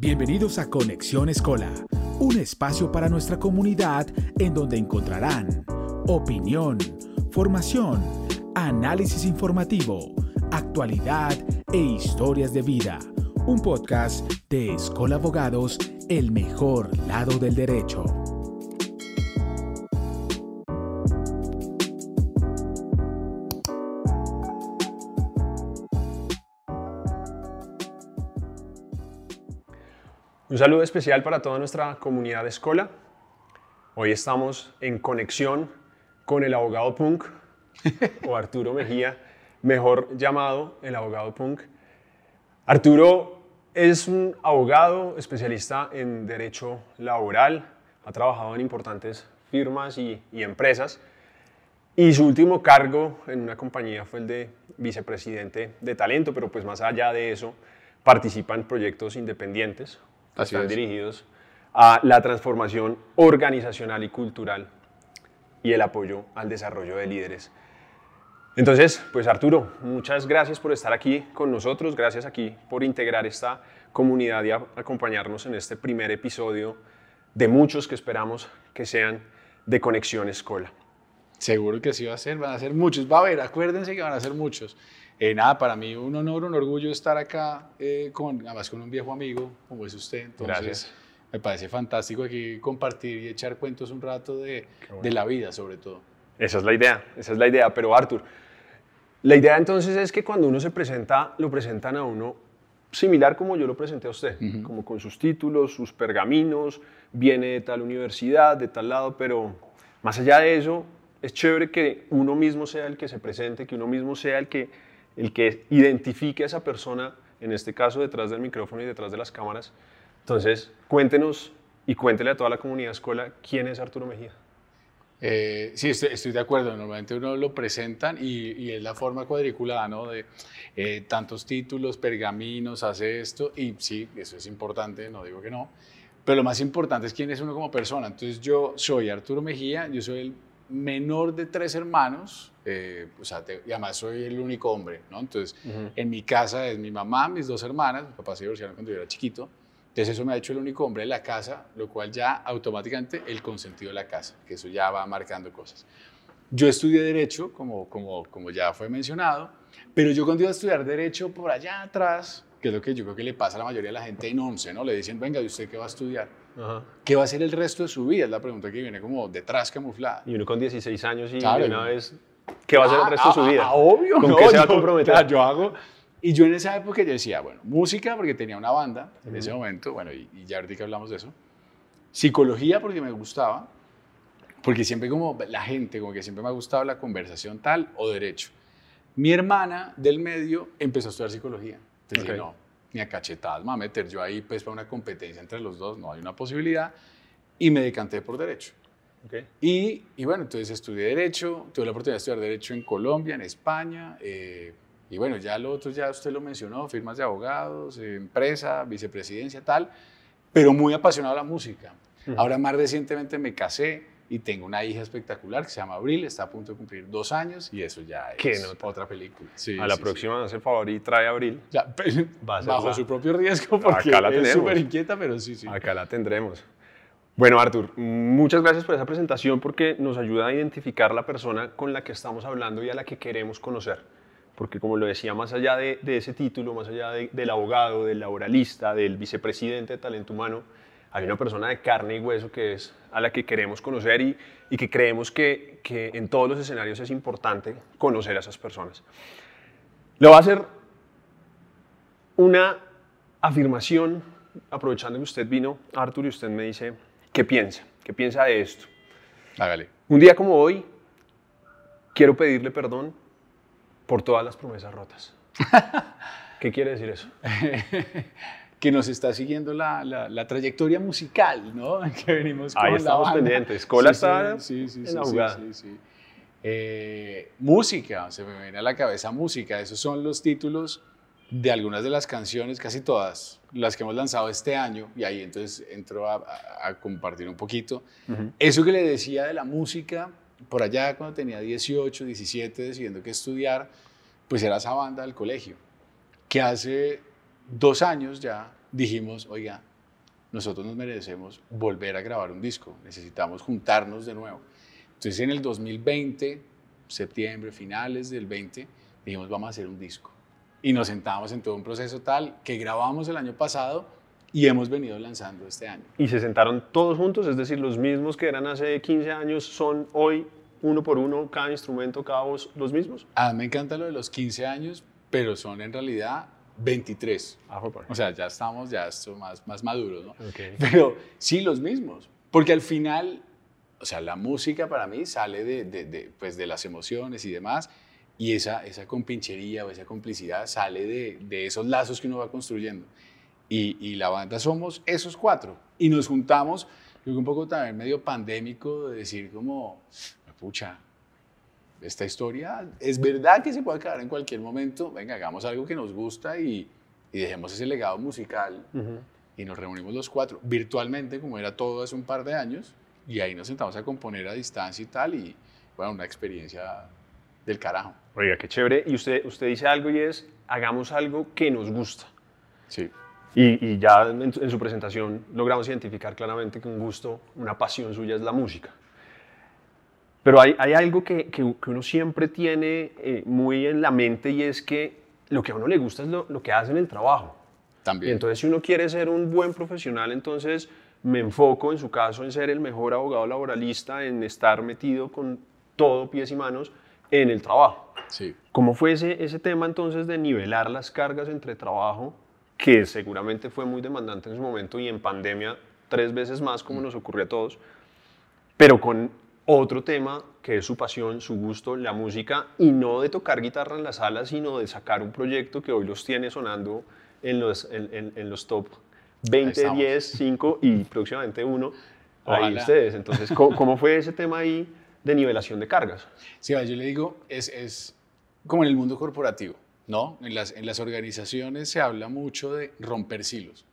Bienvenidos a Conexión Escola, un espacio para nuestra comunidad en donde encontrarán opinión, formación, análisis informativo, actualidad e historias de vida. Un podcast de Escola Abogados, el mejor lado del derecho. Un saludo especial para toda nuestra comunidad de escuela. Hoy estamos en conexión con el abogado punk o Arturo Mejía, mejor llamado el abogado punk. Arturo es un abogado especialista en derecho laboral, ha trabajado en importantes firmas y, y empresas y su último cargo en una compañía fue el de vicepresidente de talento, pero pues más allá de eso participa en proyectos independientes Así están es. dirigidos a la transformación organizacional y cultural y el apoyo al desarrollo de líderes. Entonces, pues Arturo, muchas gracias por estar aquí con nosotros, gracias aquí por integrar esta comunidad y acompañarnos en este primer episodio de muchos que esperamos que sean de Conexión Escola. Seguro que sí va a ser, van a ser muchos. Va a haber, acuérdense que van a ser muchos. Eh, nada, para mí un honor, un orgullo estar acá, eh, con, además con un viejo amigo como es usted. Entonces, Gracias. me parece fantástico aquí compartir y echar cuentos un rato de, de la vida, sobre todo. Esa es la idea, esa es la idea. Pero Artur, la idea entonces es que cuando uno se presenta, lo presentan a uno similar como yo lo presenté a usted, como con sus títulos, sus pergaminos, viene de tal universidad, de tal lado, pero más allá de eso, es chévere que uno mismo sea el que se presente, que uno mismo sea el que, el que identifique a esa persona, en este caso detrás del micrófono y detrás de las cámaras. Entonces, cuéntenos y cuéntele a toda la comunidad escuela quién es Arturo Mejía. Eh, sí, estoy, de acuerdo. Normalmente uno lo presentan y, y es la forma cuadriculada, ¿no? De eh, tantos títulos, pergaminos, hace esto. Y sí, eso es importante, no digo que no. Pero lo más importante es quién es uno como persona. Entonces yo soy Arturo Mejía, yo soy el menor de tres hermanos, eh, o sea, te- y además soy el único hombre, ¿no? Entonces en mi casa es mi mamá, mis dos hermanas, mis papás se divorciaron cuando yo era chiquito. Entonces eso me ha hecho el único hombre de la casa, lo cual ya automáticamente el consentido de la casa, que eso ya va marcando cosas. Yo estudié Derecho, como, como, como ya fue mencionado, pero yo cuando iba a estudiar Derecho por allá atrás, que es lo que yo creo que le pasa a la mayoría de la gente en 11, ¿no? Le dicen, venga, ¿y usted qué va a estudiar? Ajá. ¿Qué va a hacer el resto de su vida? Es la pregunta que viene como detrás camuflada. Y uno con 16 años y Claro. una vez, ¿qué va a hacer el Ah, resto de su ah, vida? ah, obvio. ¿Con no, qué se va a yo- comprometer? claro, yo hago. Y yo en esa época yo decía, bueno, música porque tenía una banda en ese momento, bueno, y, y ya ahorita que hablamos de eso. Psicología porque me gustaba, porque siempre como la gente, como que siempre me ha gustado la conversación tal o derecho. Mi hermana del medio empezó a estudiar psicología. Entonces dije, Ok. no, ni a cachetadas me voy a meter yo ahí pues para una competencia entre los dos, no hay una posibilidad. Y me decanté por derecho. Ok. Y, y bueno, entonces estudié Derecho, tuve la oportunidad de estudiar Derecho en Colombia, en España, eh, y bueno, ya lo otro ya usted lo mencionó, firmas de abogados, eh, empresa, vicepresidencia, tal, pero muy apasionado a la música. Ahora más recientemente me casé y tengo una hija espectacular que se llama Abril, está a punto de cumplir dos años y eso ya es nota. otra película. Sí, a la sí, próxima, hace el favor y trae a Abril. sí. Ya, bajo la- su propio riesgo porque Acá la es súper inquieta, pero sí, sí. Acá la tendremos. Bueno, Artur, muchas gracias por esa presentación porque nos ayuda a identificar la persona con la que estamos hablando y a la que queremos conocer. Porque como lo decía, más allá de, de ese título, más allá de- del abogado, del laboralista, del vicepresidente de talento humano, hay una persona de carne y hueso que es a la que queremos conocer y, y que creemos que, que en todos los escenarios es importante conocer a esas personas. Le voy a hacer una afirmación, aprovechando que usted vino, Arthur, y usted me dice, ¿qué piensa? ¿Qué piensa de esto? Hágale. Un día como hoy, quiero pedirle perdón por todas las promesas rotas. ¿Qué quiere decir eso? que nos está siguiendo la, la- la trayectoria musical, ¿no? Que venimos con Ahí la estamos banda. pendientes. Cola Sí, está sí, sí, en la jugada. Eh, música, se me viene a la cabeza música. Esos son los títulos de algunas de las canciones, casi todas, las que hemos lanzado este año. Y ahí entonces entro a, compartir un poquito. Eso que le decía de la música, por allá cuando tenía 18, 17, decidiendo qué estudiar, pues era esa banda del colegio, que hace dos años ya dijimos, oiga, nosotros nos merecemos volver a grabar un disco, necesitamos juntarnos de nuevo. Entonces en el 2020, septiembre, finales del 20, dijimos vamos a hacer un disco. Y nos sentamos en todo un proceso tal que grabamos el año pasado y hemos venido lanzando este año. ¿Y se sentaron todos juntos? Es decir, los mismos que eran hace 15 años son hoy uno por uno, cada instrumento, cada voz, los mismos. Ah, me encanta lo de los 15 años, pero son en realidad 23. Ah. O sea, ya estamos ya esto más, más maduros, ¿no? Ok. Pero sí, los mismos. Porque al final, o sea, la música para mí sale de, de, de, pues, de las emociones y demás, y esa, esa compinchería o esa complicidad sale de, de esos lazos que uno va construyendo. Y, y la banda somos esos cuatro. Y nos juntamos, creo que un poco también medio pandémico, de decir como, pucha, esta historia es verdad que se puede acabar en cualquier momento, venga, hagamos algo que nos gusta y, y dejemos ese legado musical. Ujú. Y nos reunimos los cuatro virtualmente, como era todo hace un par de años, y ahí nos sentamos a componer a distancia y tal, y bueno, una experiencia del carajo. Oiga, qué chévere. Y usted, usted dice algo y es, hagamos algo que nos gusta. Sí. Y, y ya en, su- en su presentación logramos identificar claramente que un gusto, una pasión suya es la música. Pero hay, hay algo que, que- que uno siempre tiene eh, muy en la mente y es que lo que a uno le gusta es lo, lo que hace en el trabajo. Y También. entonces si uno quiere ser un buen profesional, entonces me enfoco en su caso en ser el mejor abogado laboralista, en estar metido con todo pies y manos en el trabajo. sí. ¿Cómo fue ese, ese tema entonces de nivelar las cargas entre trabajo, que seguramente fue muy demandante en su momento y en pandemia tres veces más como nos ocurrió a todos, pero con otro tema que es su pasión, su gusto, la música, y no de tocar guitarra en la sala, sino de sacar un proyecto que hoy los tiene sonando en los, en, en- en los top 20, estamos. 10, 5 y próximamente uno. Ahí Ojalá. ustedes. Entonces, ¿cómo, cómo fue ese tema ahí de nivelación de cargas? Sí, yo le digo, es, es como en el mundo corporativo, ¿no? En las, en las organizaciones se habla mucho de romper silos.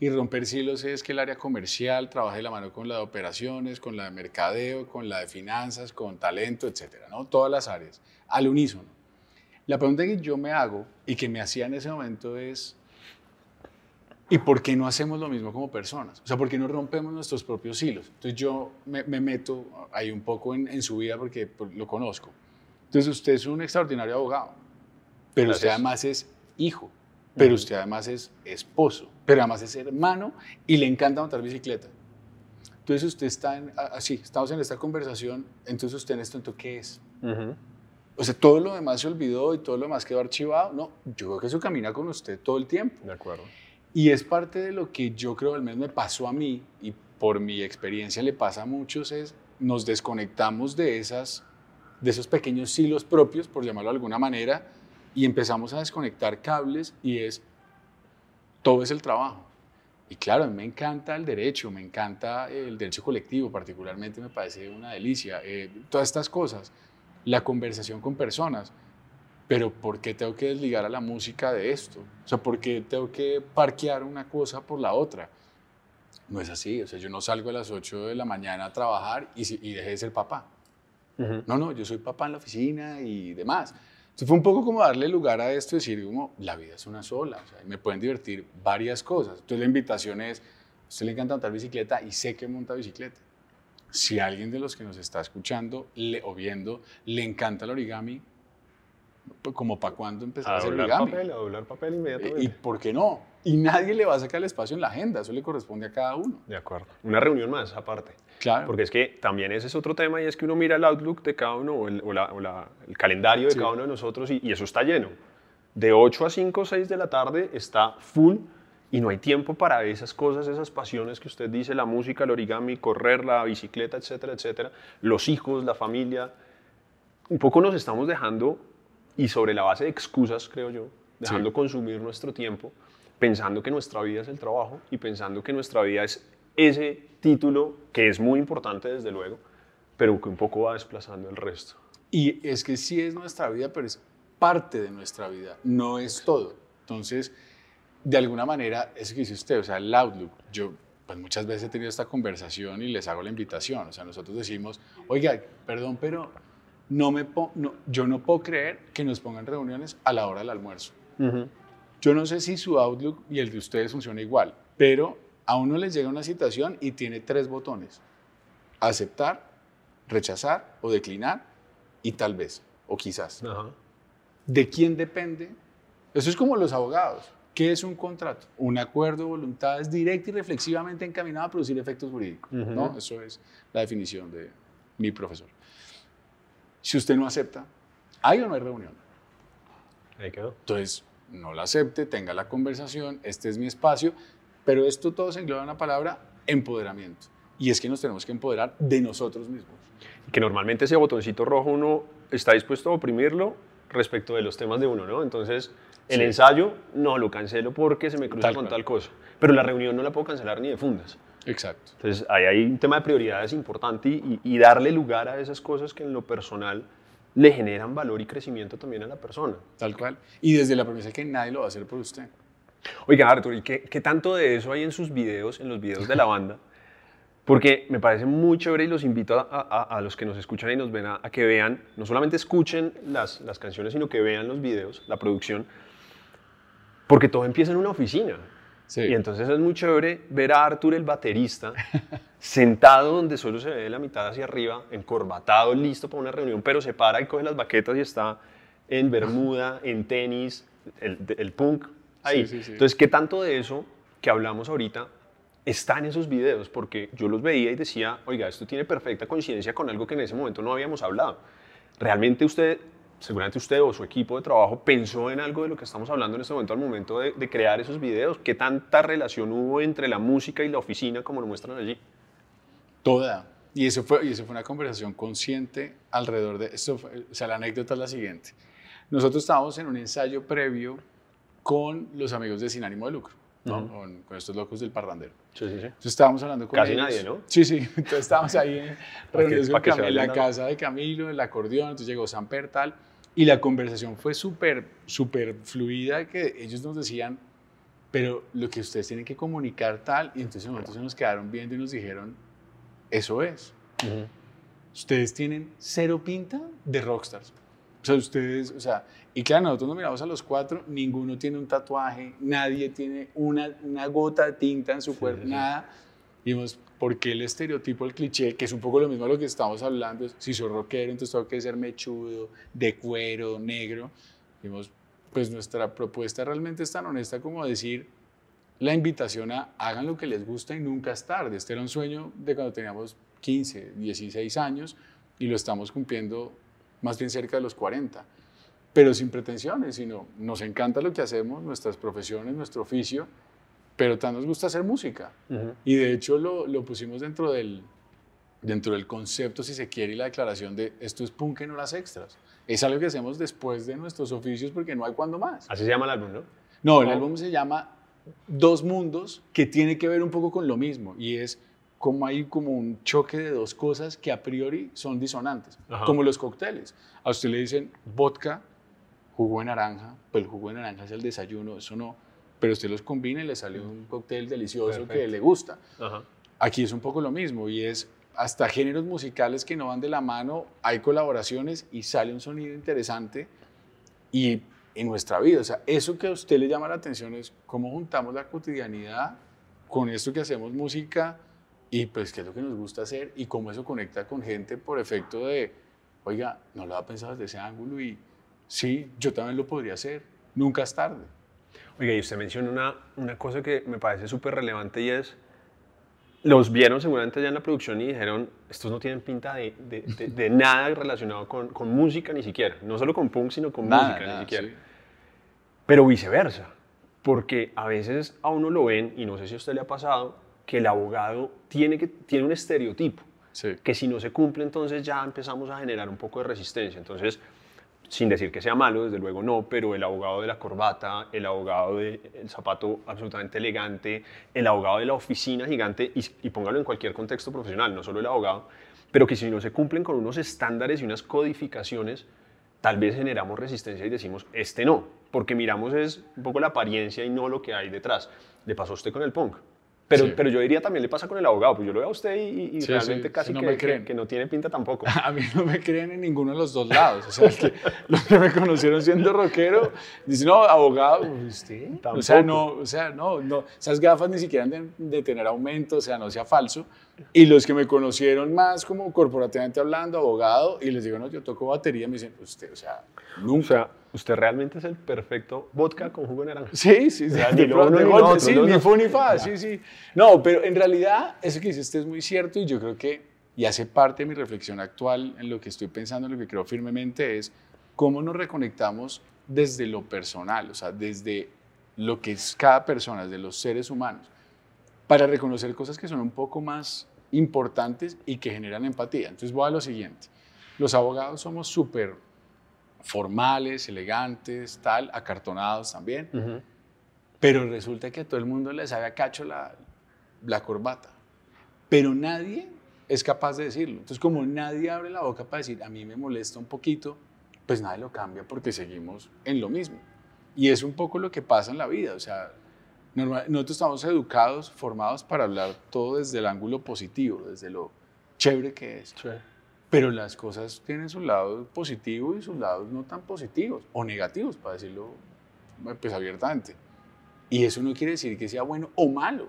Y romper silos es que el área comercial trabaje de la mano con la de operaciones, con la de mercadeo, con la de finanzas, con talento, etcétera, ¿no? Todas las áreas, al unísono. La pregunta que yo me hago y que me hacía en ese momento es, ¿y por qué no hacemos lo mismo como personas? O sea, ¿por qué no rompemos nuestros propios hilos? Entonces yo me, me meto ahí un poco en, en su vida porque pues, lo conozco. Entonces usted es un extraordinario abogado, pero usted Gracias. además es hijo, pero usted además es esposo, pero además es hermano y le encanta montar bicicleta. Entonces usted está en, así, estamos en esta conversación, entonces usted en esto, entonces, ¿qué es? Ujú. O sea, todo lo demás se olvidó y todo lo demás quedó archivado. No, yo creo que eso camina con usted todo el tiempo. De acuerdo. Y es parte de lo que yo creo, al menos me pasó a mí y por mi experiencia le pasa a muchos, es nos desconectamos de, esas, de esos pequeños hilos propios, por llamarlo de alguna manera, y empezamos a desconectar cables y es, todo es el trabajo. Y claro, a mí me encanta el derecho, me encanta el derecho colectivo, particularmente me parece una delicia, eh, todas estas cosas, la conversación con personas, pero ¿por qué tengo que desligar a la música de esto? O sea, ¿por qué tengo que parquear una cosa por la otra? No es así, o sea, yo no salgo a las 8 de la mañana a trabajar y, y dejé de ser papá. No, no, yo soy papá en la oficina y demás. Entonces fue un poco como darle lugar a esto y decir, como, la vida es una sola, o sea, me pueden divertir varias cosas. Entonces la invitación es, a usted le encanta montar bicicleta y sé que monta bicicleta. Si a alguien de los que nos está escuchando le- o viendo le encanta el origami, como para cuándo empezar a, A hacer doblar origami. papel, a doblar papel inmediatamente. ¿Y por qué no? Y nadie le va a sacar el espacio en la agenda, eso le corresponde a cada uno. De acuerdo. Una reunión más aparte. Claro. Porque es que también ese es otro tema y es que uno mira el outlook de cada uno o el, o la- o la- el calendario de Sí. cada uno de nosotros y, y eso está lleno. De 8 a 5 o 6 de la tarde está full y no hay tiempo para esas cosas, esas pasiones que usted dice, la música, el origami, correr, la bicicleta, etcétera, etcétera. Los hijos, la familia. Un poco nos estamos dejando y sobre la base de excusas, creo yo, dejando Sí. consumir nuestro tiempo, pensando que nuestra vida es el trabajo y pensando que nuestra vida es ese título que es muy importante desde luego, pero que un poco va desplazando el resto. Y es que sí es nuestra vida, pero es parte de nuestra vida, no es todo. Entonces, de alguna manera, eso que dice usted, o sea, el outlook, yo pues muchas veces he tenido esta conversación y les hago la invitación, o sea, nosotros decimos, oiga, perdón, pero no me no, yo no puedo creer que nos pongan reuniones a la hora del almuerzo. Yo no sé si su outlook y el de ustedes funciona igual, pero a uno le llega una citación y tiene tres botones. Aceptar, rechazar o declinar y tal vez o quizás. ¿De quién depende? Eso es como los abogados. ¿Qué es un contrato? Un acuerdo de voluntades directa y reflexivamente encaminado a producir efectos jurídicos. ¿no? Eso es la definición de mi profesor. Si usted no acepta, ¿hay o no hay reunión? Ahí quedó. Entonces, no la acepte, tenga la conversación, este es mi espacio, pero esto todo se engloba en la palabra empoderamiento. Y es que nos tenemos que empoderar de nosotros mismos. que normalmente ese botoncito rojo uno está dispuesto a oprimirlo respecto de los temas de uno, ¿no? Entonces, el Sí. ensayo no lo cancelo porque se me cruza Tal con cual. tal cosa. Pero la reunión no la puedo cancelar ni de fundas. Exacto. Entonces, ahí hay un tema de prioridades importante y, y darle lugar a esas cosas que en lo personal le generan valor y crecimiento también a la persona. Tal cual. Y desde la premisa que nadie lo va a hacer por usted. Oiga, Arturo, ¿y qué, qué tanto de eso hay en sus videos, en los videos de la banda? Porque me parece muy chévere y los invito a, a- a los que nos escuchan y nos ven a, a que vean, no solamente escuchen las, las canciones, sino que vean los videos, la producción, porque todo empieza en una oficina. Sí. Y entonces es muy chévere ver a Arturo, el baterista, sentado donde solo se ve la mitad hacia arriba, encorbatado, listo para una reunión, pero se para y coge las baquetas y está en bermuda, en tenis, el, el punk ahí. Sí. Entonces, ¿qué tanto de eso que hablamos ahorita está en esos videos? Porque yo los veía y decía, oiga, esto tiene perfecta coincidencia con algo que en ese momento no habíamos hablado. Realmente usted, seguramente usted o su equipo de trabajo pensó en algo de lo que estamos hablando en este momento al momento de, crear esos videos. ¿Qué tanta relación hubo entre la música y la oficina como lo muestran allí? Toda. Y eso fue, y eso fue una conversación consciente alrededor de esto. o sea, la anécdota es la siguiente. Nosotros estábamos en un ensayo previo con los amigos de Sin Ánimo de Lucro, ¿no? Ujú. con, con estos locos del Parrandero. Sí, sí, sí. Entonces estábamos hablando con Casi ellos. nadie, ¿no? Sí, sí. Entonces estábamos ahí en reunidos con Camilo, en la casa de Camilo, el acordeón, entonces llegó Samper, tal. Y la conversación fue súper, súper fluida, que ellos nos decían, pero lo que ustedes tienen que comunicar tal, y entonces nosotros se nos quedaron viendo y nos dijeron, eso es. Ustedes tienen cero pinta de rockstars. O sea, ustedes, o sea, y claro, nosotros nos miramos a los cuatro, ninguno tiene un tatuaje, nadie tiene una, una gota de tinta en su cuerpo, sí, sí. nada. Dijimos, ¿por qué el estereotipo, el cliché, que es un poco lo mismo a lo que estamos hablando, es, si soy rockero, entonces tengo que ser mechudo, de cuero, negro? Dijimos, pues nuestra propuesta realmente es tan honesta como decir, la invitación a hagan lo que les gusta y nunca es tarde. Este era un sueño de cuando teníamos 15, 16 años y lo estamos cumpliendo más bien cerca de los 40. Pero sin pretensiones, sino nos encanta lo que hacemos, nuestras profesiones, nuestro oficio, pero tan nos gusta hacer música. Ujú. Y de hecho lo, lo pusimos dentro del, dentro del concepto, si se quiere, y la declaración de esto es punk en horas extras. Es algo que hacemos después de nuestros oficios porque no hay cuando más. Así se llama el álbum, ¿no? No, el álbum se llama Dos Mundos, que tiene que ver un poco con lo mismo, y es como hay como un choque de dos cosas que a priori son disonantes, Ajá. como los cócteles. A usted le dicen vodka, jugo de naranja, pues el jugo de naranja es el desayuno, eso no, pero usted los combina y le sale un cóctel delicioso que Perfecto. le gusta. Ajá. Aquí es un poco lo mismo y es hasta géneros musicales que no van de la mano, hay colaboraciones y sale un sonido interesante y en nuestra vida, o sea, eso que a usted le llama la atención es cómo juntamos la cotidianidad con esto que hacemos música y pues qué es lo que nos gusta hacer y cómo eso conecta con gente por efecto de, oiga, no lo había pensado desde ese ángulo y sí, yo también lo podría hacer, nunca es tarde. Oiga, y usted menciona una, una cosa que me parece súper relevante y es, los vieron seguramente ya en la producción y dijeron, estos no tienen pinta de, de- de- de nada relacionado con, con música ni siquiera, no solo con punk, sino con Nada, música nada, ni siquiera. sí. Pero viceversa, porque a veces a uno lo ven, y no sé si a usted le ha pasado, que el abogado tiene, que, tiene un estereotipo, Sí. que si no se cumple entonces ya empezamos a generar un poco de resistencia. Entonces, sin decir que sea malo, desde luego no, pero el abogado de la corbata, el abogado del zapato absolutamente elegante, el abogado de la oficina gigante, y, y póngalo en cualquier contexto profesional, no solo el abogado, pero que si no se cumplen con unos estándares y unas codificaciones, tal vez generamos resistencia y decimos, este no, porque miramos es un poco la apariencia y no lo que hay detrás. Le pasó a usted con el punk. Pero, Sí. pero yo diría también le pasa con el abogado, pues yo lo veo a usted y, y Sí, realmente sí, casi no que, me que- creen. que no tiene pinta tampoco. A mí no me creen en ninguno de los dos lados. O sea, que- los que me conocieron siendo rockero dicen, no, abogado, ¿usted? O sea, no, o sea, no, no, esas gafas ni siquiera han de, de tener aumento, o sea, no sea falso. Y los que me conocieron más como corporativamente hablando, abogado, y les digo, no, yo toco batería, me dicen, usted, o sea, O nunca. sea, usted realmente es el perfecto vodka con jugo de naranja. Sí, sí, sí. ni sí, ni dos. fu ni fa, sí, sí. No, pero en realidad eso que dice usted es muy cierto y yo creo que, y hace parte de mi reflexión actual en lo que estoy pensando, en lo que creo firmemente es cómo nos reconectamos desde lo personal, o sea, desde lo que es cada persona, desde los seres humanos, para reconocer cosas que son un poco más importantes y que generan empatía. Entonces voy a lo siguiente. Los abogados somos súper formales, elegantes, tal, acartonados también. Pero resulta que a todo el mundo le sabe a cacho la, la corbata. Pero nadie es capaz de decirlo. Entonces, como nadie abre la boca para decir, a mí me molesta un poquito, pues nadie lo cambia porque seguimos en lo mismo. Y es un poco lo que pasa en la vida. O sea, normal- nosotros estamos educados, formados para hablar todo desde el ángulo positivo, desde lo chévere que es. Sí. Pero las cosas tienen su lado positivo y sus lados no tan positivos o negativos, para decirlo pues abiertamente. Y eso no quiere decir que sea bueno o malo.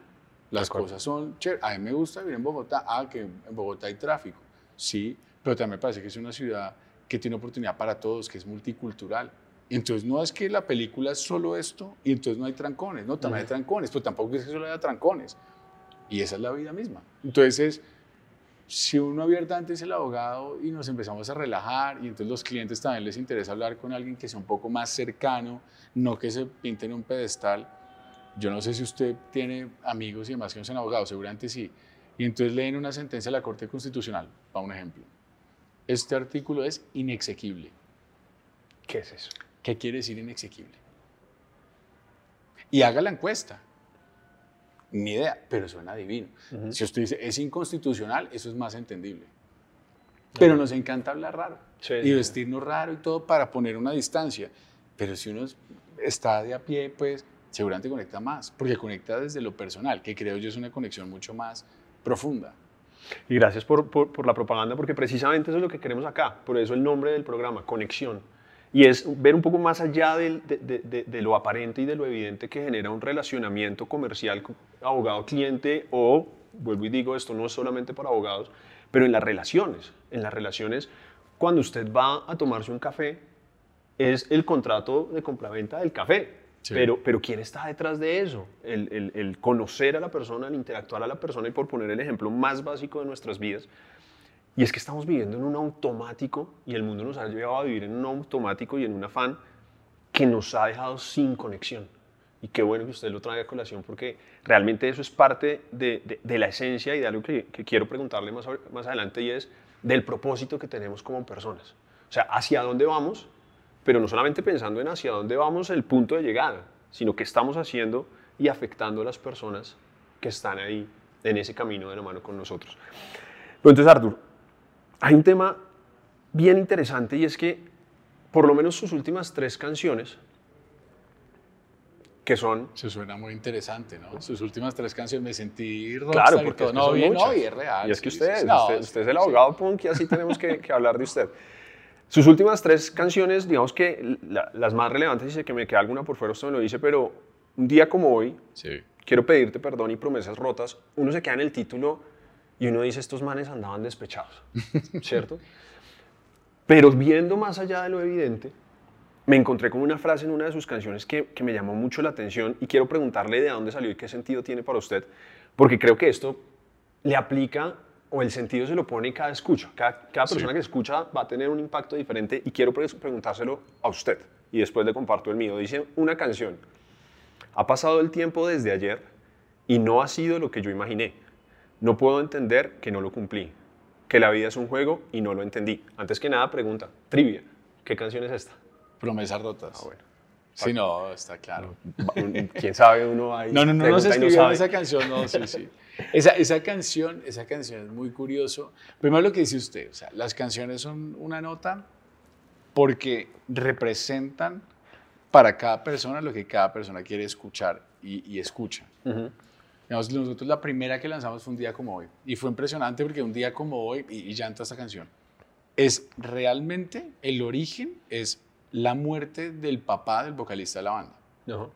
Las cosas son chéveres. A mí me gusta vivir en Bogotá. Ah, que en Bogotá hay tráfico. Sí, pero también me parece que es una ciudad que tiene oportunidad para todos, que es multicultural. Entonces no es que la película es solo esto y entonces no hay trancones. No, también hay trancones, pero tampoco es que solo haya trancones. Y esa es la vida misma. Entonces, si uno abiertamente es el abogado y nos empezamos a relajar y entonces los clientes también les interesa hablar con alguien que sea un poco más cercano, no que se pinte en un pedestal. Yo no sé si usted tiene amigos y demás que no sean abogados, seguramente sí. Y entonces leen una sentencia de la Corte Constitucional, para un ejemplo. Este artículo es inexequible. ¿Qué es eso? ¿Qué quiere decir inexequible? Y haga la encuesta. Ni idea, pero suena divino. Ujú. Si usted dice es inconstitucional, eso es más entendible. Pero nos encanta hablar raro Sí, y vestirnos raro y todo para poner una distancia. Pero si uno es- está de a pie, pues seguramente conecta más, porque conecta desde lo personal, que creo yo es una conexión mucho más profunda. Y gracias por, por- por la propaganda, porque precisamente eso es lo que queremos acá. Por eso el nombre del programa, Conexión. Y es ver un poco más allá de, de- de- de lo aparente y de lo evidente que genera un relacionamiento comercial co- abogado-cliente o, vuelvo y digo, esto no es solamente para abogados, pero en las relaciones. En las relaciones, cuando usted va a tomarse un café, es el contrato de compraventa del café. Sí. Pero, pero ¿quién está detrás de eso? El, el- el conocer a la persona, el interactuar a la persona y por poner el ejemplo más básico de nuestras vidas. Y es que estamos viviendo en un automático y el mundo nos ha llevado a vivir en un automático y en un afán que nos ha dejado sin conexión. Y qué bueno que usted lo traiga a colación porque realmente eso es parte de, de- de la esencia y de algo que, que quiero preguntarle más, más adelante y es del propósito que tenemos como personas. O sea, hacia dónde vamos, pero no solamente pensando en hacia dónde vamos el punto de llegada, sino qué estamos haciendo y afectando a las personas que están ahí en ese camino de la mano con nosotros. Pero entonces, Artur, hay un tema bien interesante y es que por lo menos sus últimas tres canciones, que son Eso suena muy interesante, ¿no? Sus últimas tres canciones me sentí Claro, rockstar y porque es que no, son muchas. no, y es real. Y es que sí, usted, sí, es, no, usted, usted es el sí. abogado punk y así tenemos que, que hablar de usted. Sus últimas tres canciones, digamos que la- las más relevantes, y sé que me queda alguna por fuera, usted me lo dice, pero un día como hoy, Sí. quiero pedirte perdón y promesas rotas, uno se queda en el título y uno dice, estos manes andaban despechados, ¿cierto? Pero viendo más allá de lo evidente, me encontré con una frase en una de sus canciones que, que me llamó mucho la atención y quiero preguntarle de dónde salió y qué sentido tiene para usted, porque creo que esto le aplica o el sentido se lo pone cada escucha. Cada, cada Sí. persona que escucha va a tener un impacto diferente y quiero pre- preguntárselo a usted y después le comparto el mío. Dice una canción, ha pasado el tiempo desde ayer y no ha sido lo que yo imaginé. No puedo entender que no lo cumplí, que la vida es un juego y no lo entendí. Antes que nada, pregunta, trivia, ¿qué canción es esta? Promesas rotas. Ah, bueno. Sí, no, está claro. ¿Quién sabe uno ahí? No, no, no, no se escribió sabe. esa canción, no, sí, sí. Esa, esa canción, esa canción es muy curioso. Primero lo que dice usted, o sea, las canciones son una nota porque representan para cada persona lo que cada persona quiere escuchar y, y escucha. Ujú. Digamos, nosotros la primera que lanzamos fue un día como hoy. Y fue impresionante porque un día como hoy, y, y entra esta canción, es realmente el origen, es la muerte del papá del vocalista de la banda. Ajá.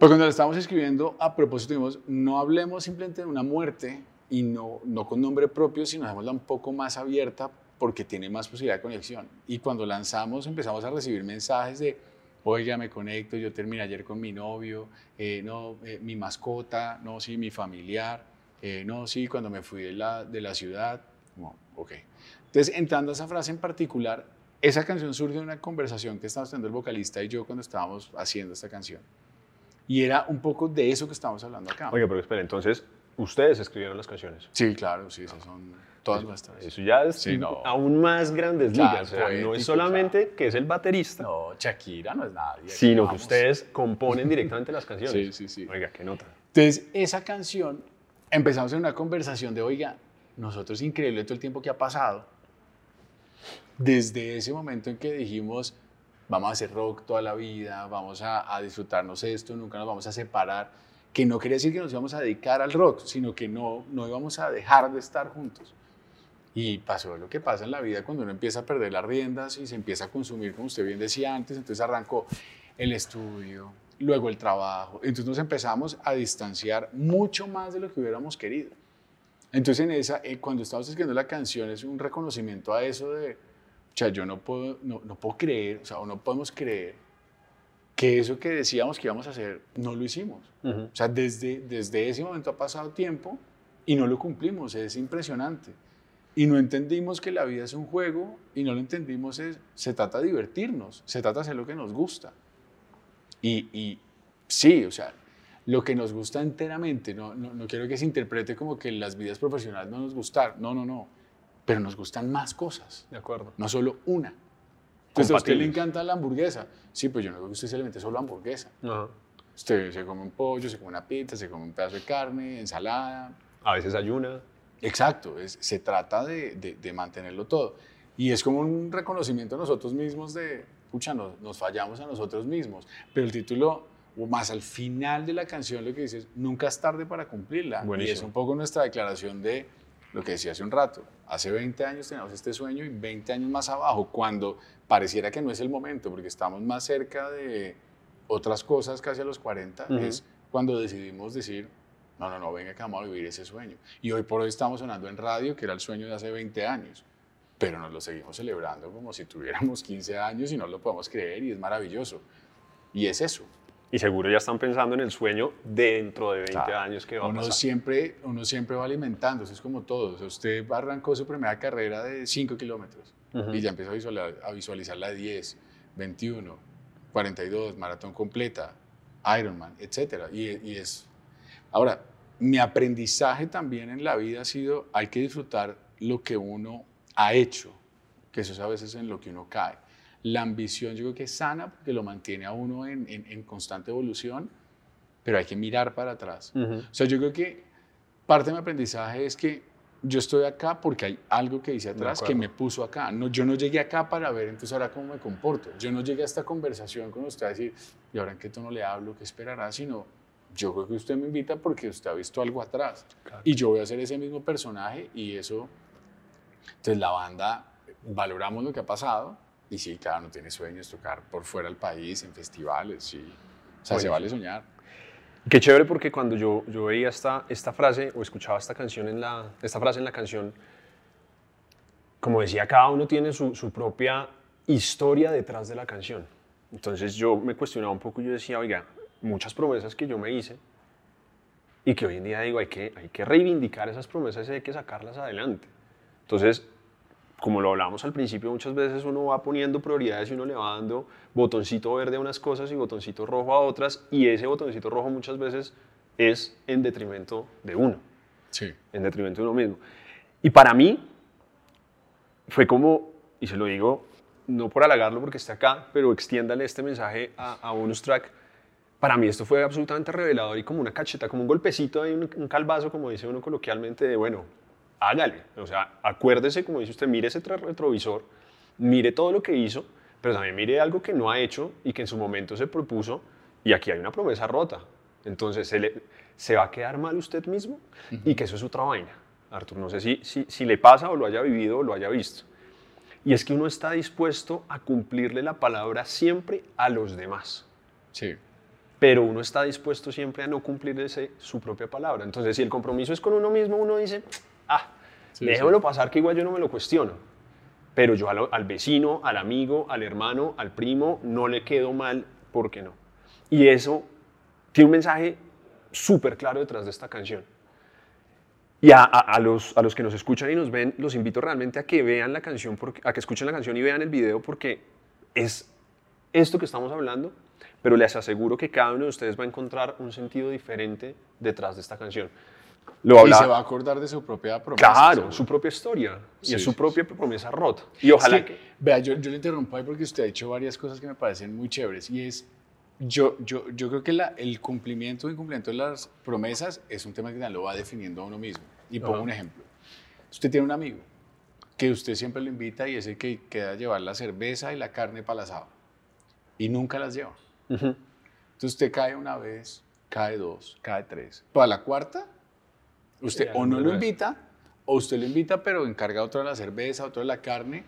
Porque cuando lo estábamos escribiendo, a propósito, dijimos, no hablemos simplemente de una muerte y no, no con nombre propio, sino dejémosla un poco más abierta porque tiene más posibilidad de conexión. Y cuando lanzamos empezamos a recibir mensajes de, oiga, me conecto, yo terminé ayer con mi novio, eh, no, eh, mi mascota, no, sí, mi familiar, eh, no, sí, cuando me fui de la, de la ciudad. Como, ok. Entonces, entrando a esa frase en particular, esa canción surge de una conversación que estábamos teniendo el vocalista y yo cuando estábamos haciendo esta canción. Y era un poco de eso que estamos hablando acá. Oiga, pero espera, entonces, ustedes escribieron las canciones. Sí, claro, sí, esas son todas nuestras. Eso ya es Sí, no. aún más grandes Claro, ligas. O sea, no es solamente que es el baterista, No, Shakira no es nadie. sino que ustedes componen directamente las canciones. Sí, sí, sí. Oiga, qué nota. Entonces, esa canción, empezamos en una conversación de, oiga, nosotros increíble todo el tiempo que ha pasado. Desde ese momento en que dijimos, vamos a hacer rock toda la vida, vamos a, a disfrutarnos esto, nunca nos vamos a separar, que no quiere decir que nos íbamos a dedicar al rock, sino que no, no íbamos a dejar de estar juntos. Y pasó lo que pasa en la vida cuando uno empieza a perder las riendas y se empieza a consumir, como usted bien decía antes, entonces arrancó el estudio, luego el trabajo, entonces nos empezamos a distanciar mucho más de lo que hubiéramos querido. Entonces en esa, eh, cuando estábamos escribiendo la canción es un reconocimiento a eso de, o sea, yo no puedo, no, no puedo creer, o sea, o no podemos creer que eso que decíamos que íbamos a hacer, no lo hicimos. Ujú. O sea, desde, desde ese momento ha pasado tiempo y no lo cumplimos, es impresionante. Y no entendimos que la vida es un juego y no lo entendimos, es, se trata de divertirnos, se trata de hacer lo que nos gusta. Y, y sí, o sea, lo que nos gusta enteramente, no, no, no quiero que se interprete como que las vidas profesionales no nos gustan, no, no, no, pero nos gustan más cosas, De acuerdo. no solo una. Entonces, a usted le encanta la hamburguesa. Sí, pues yo no creo que usted se alimente solo hamburguesa. Ajá. Usted se come un pollo, se come una pizza, se come un pedazo de carne, ensalada. A veces ayuna. Exacto, es- se trata de, de- de mantenerlo todo. Y es como un reconocimiento a nosotros mismos de, pucha, nos, nos fallamos a nosotros mismos. Pero el título, o más al final de la canción, lo que dice es, nunca es tarde para cumplirla. Y Buenísimo. es un poco nuestra declaración de lo que decía hace un rato. Hace 20 años teníamos este sueño y 20 años más abajo, cuando pareciera que no es el momento, porque estamos más cerca de otras cosas casi a los 40, Ujú. es cuando decidimos decir, no, no, no, venga que vamos a vivir ese sueño. Y hoy por hoy estamos sonando en radio, que era el sueño de hace 20 años, pero nos lo seguimos celebrando como si tuviéramos 15 años y no lo podemos creer y es maravilloso. Y es eso. Y seguro ya están pensando en el sueño dentro de 20 Claro. años que va a Uno pasar. siempre, uno siempre va alimentándose, es como todo. O sea, usted arrancó su primera carrera de 5 kilómetros Ujú. y ya empieza a visualizar, a visualizar la de 10, 21, 42, maratón completa, Ironman, etc. Y, y es... Ahora, mi aprendizaje también en la vida ha sido, hay que disfrutar lo que uno ha hecho, que eso es a veces en lo que uno cae. La ambición yo creo que es sana porque lo mantiene a uno en, en- en constante evolución, pero hay que mirar para atrás. Ujú. O sea, yo creo que parte de mi aprendizaje es que yo estoy acá porque hay algo que hice atrás que me puso acá. No, yo no llegué acá para ver entonces ahora cómo me comporto. Yo no llegué a esta conversación con usted a decir, ¿y ahora en qué tono le hablo? ¿Qué esperará? Sino, yo creo que usted me invita porque usted ha visto algo atrás. Claro. Y yo voy a ser ese mismo personaje y eso... Entonces la banda, valoramos lo que ha pasado y sí, claro, no tiene sueños tocar por fuera del país, en festivales, sí. O sea, se Buenísimo. vale soñar. Qué chévere porque cuando yo, yo veía esta, esta frase o escuchaba esta canción en la, esta frase en la canción, como decía, cada uno tiene su, su propia historia detrás de la canción. Entonces yo me cuestionaba un poco y yo decía, oiga, muchas promesas que yo me hice y que hoy en día digo, hay que, hay que reivindicar esas promesas y hay que sacarlas adelante. Entonces, como lo hablábamos al principio, muchas veces uno va poniendo prioridades y uno le va dando botoncito verde a unas cosas y botoncito rojo a otras, y ese botoncito rojo muchas veces es en detrimento de uno, Sí. en detrimento de uno mismo. Y para mí fue como, y se lo digo no por halagarlo porque está acá, pero extiéndale este mensaje a, a Bonus Track. Para mí esto fue absolutamente revelador y como una cacheta, como un golpecito ahí, un, un calvazo, como dice uno coloquialmente, de bueno, hágale. O sea, acuérdese, como dice usted, mire ese retrovisor, mire todo lo que hizo, pero también mire algo que no ha hecho y que en su momento se propuso. Y aquí hay una promesa rota. Entonces se, le, se va a quedar mal usted mismo y que eso es otra vaina. Artur, no sé si, si, si le pasa o lo haya vivido o lo haya visto. Y es que uno está dispuesto a cumplirle la palabra siempre a los demás. Sí. Pero uno está dispuesto siempre a no cumplirle su propia palabra. Entonces, si el compromiso es con uno mismo, uno dice, ah, Sí, déjemelo sí. pasar que igual yo no me lo cuestiono. Pero yo al, al vecino, al amigo, al hermano, al primo, no le quedo mal, ¿por qué no? Y eso tiene un mensaje súper claro detrás de esta canción. Y a, a- a los, a los que nos escuchan y nos ven, los invito realmente a que vean la canción, porque, a que escuchen la canción y vean el video, porque es esto que estamos hablando, pero les aseguro que cada uno de ustedes va a encontrar un sentido diferente detrás de esta canción. Lo Y se va a acordar de su propia promesa. Claro, su propia historia y Sí, es su sí, propia promesa rota. Y ojalá Es que... Vea, yo, yo le interrumpo ahí porque usted ha dicho varias cosas que me parecen muy chéveres y es, yo, yo, yo creo que la- el cumplimiento o incumplimiento de las promesas es un tema que lo va definiendo a uno mismo. Y pongo Ajá. un ejemplo. Usted tiene un amigo que usted siempre lo invita y es el que queda a llevar la cerveza y la carne para el asado y nunca las lleva. Ujú. Entonces usted cae una vez, cae dos, cae tres. Para la cuarta, usted o no lo invita, o usted lo invita, pero encarga otro de la cerveza, otro de la carne,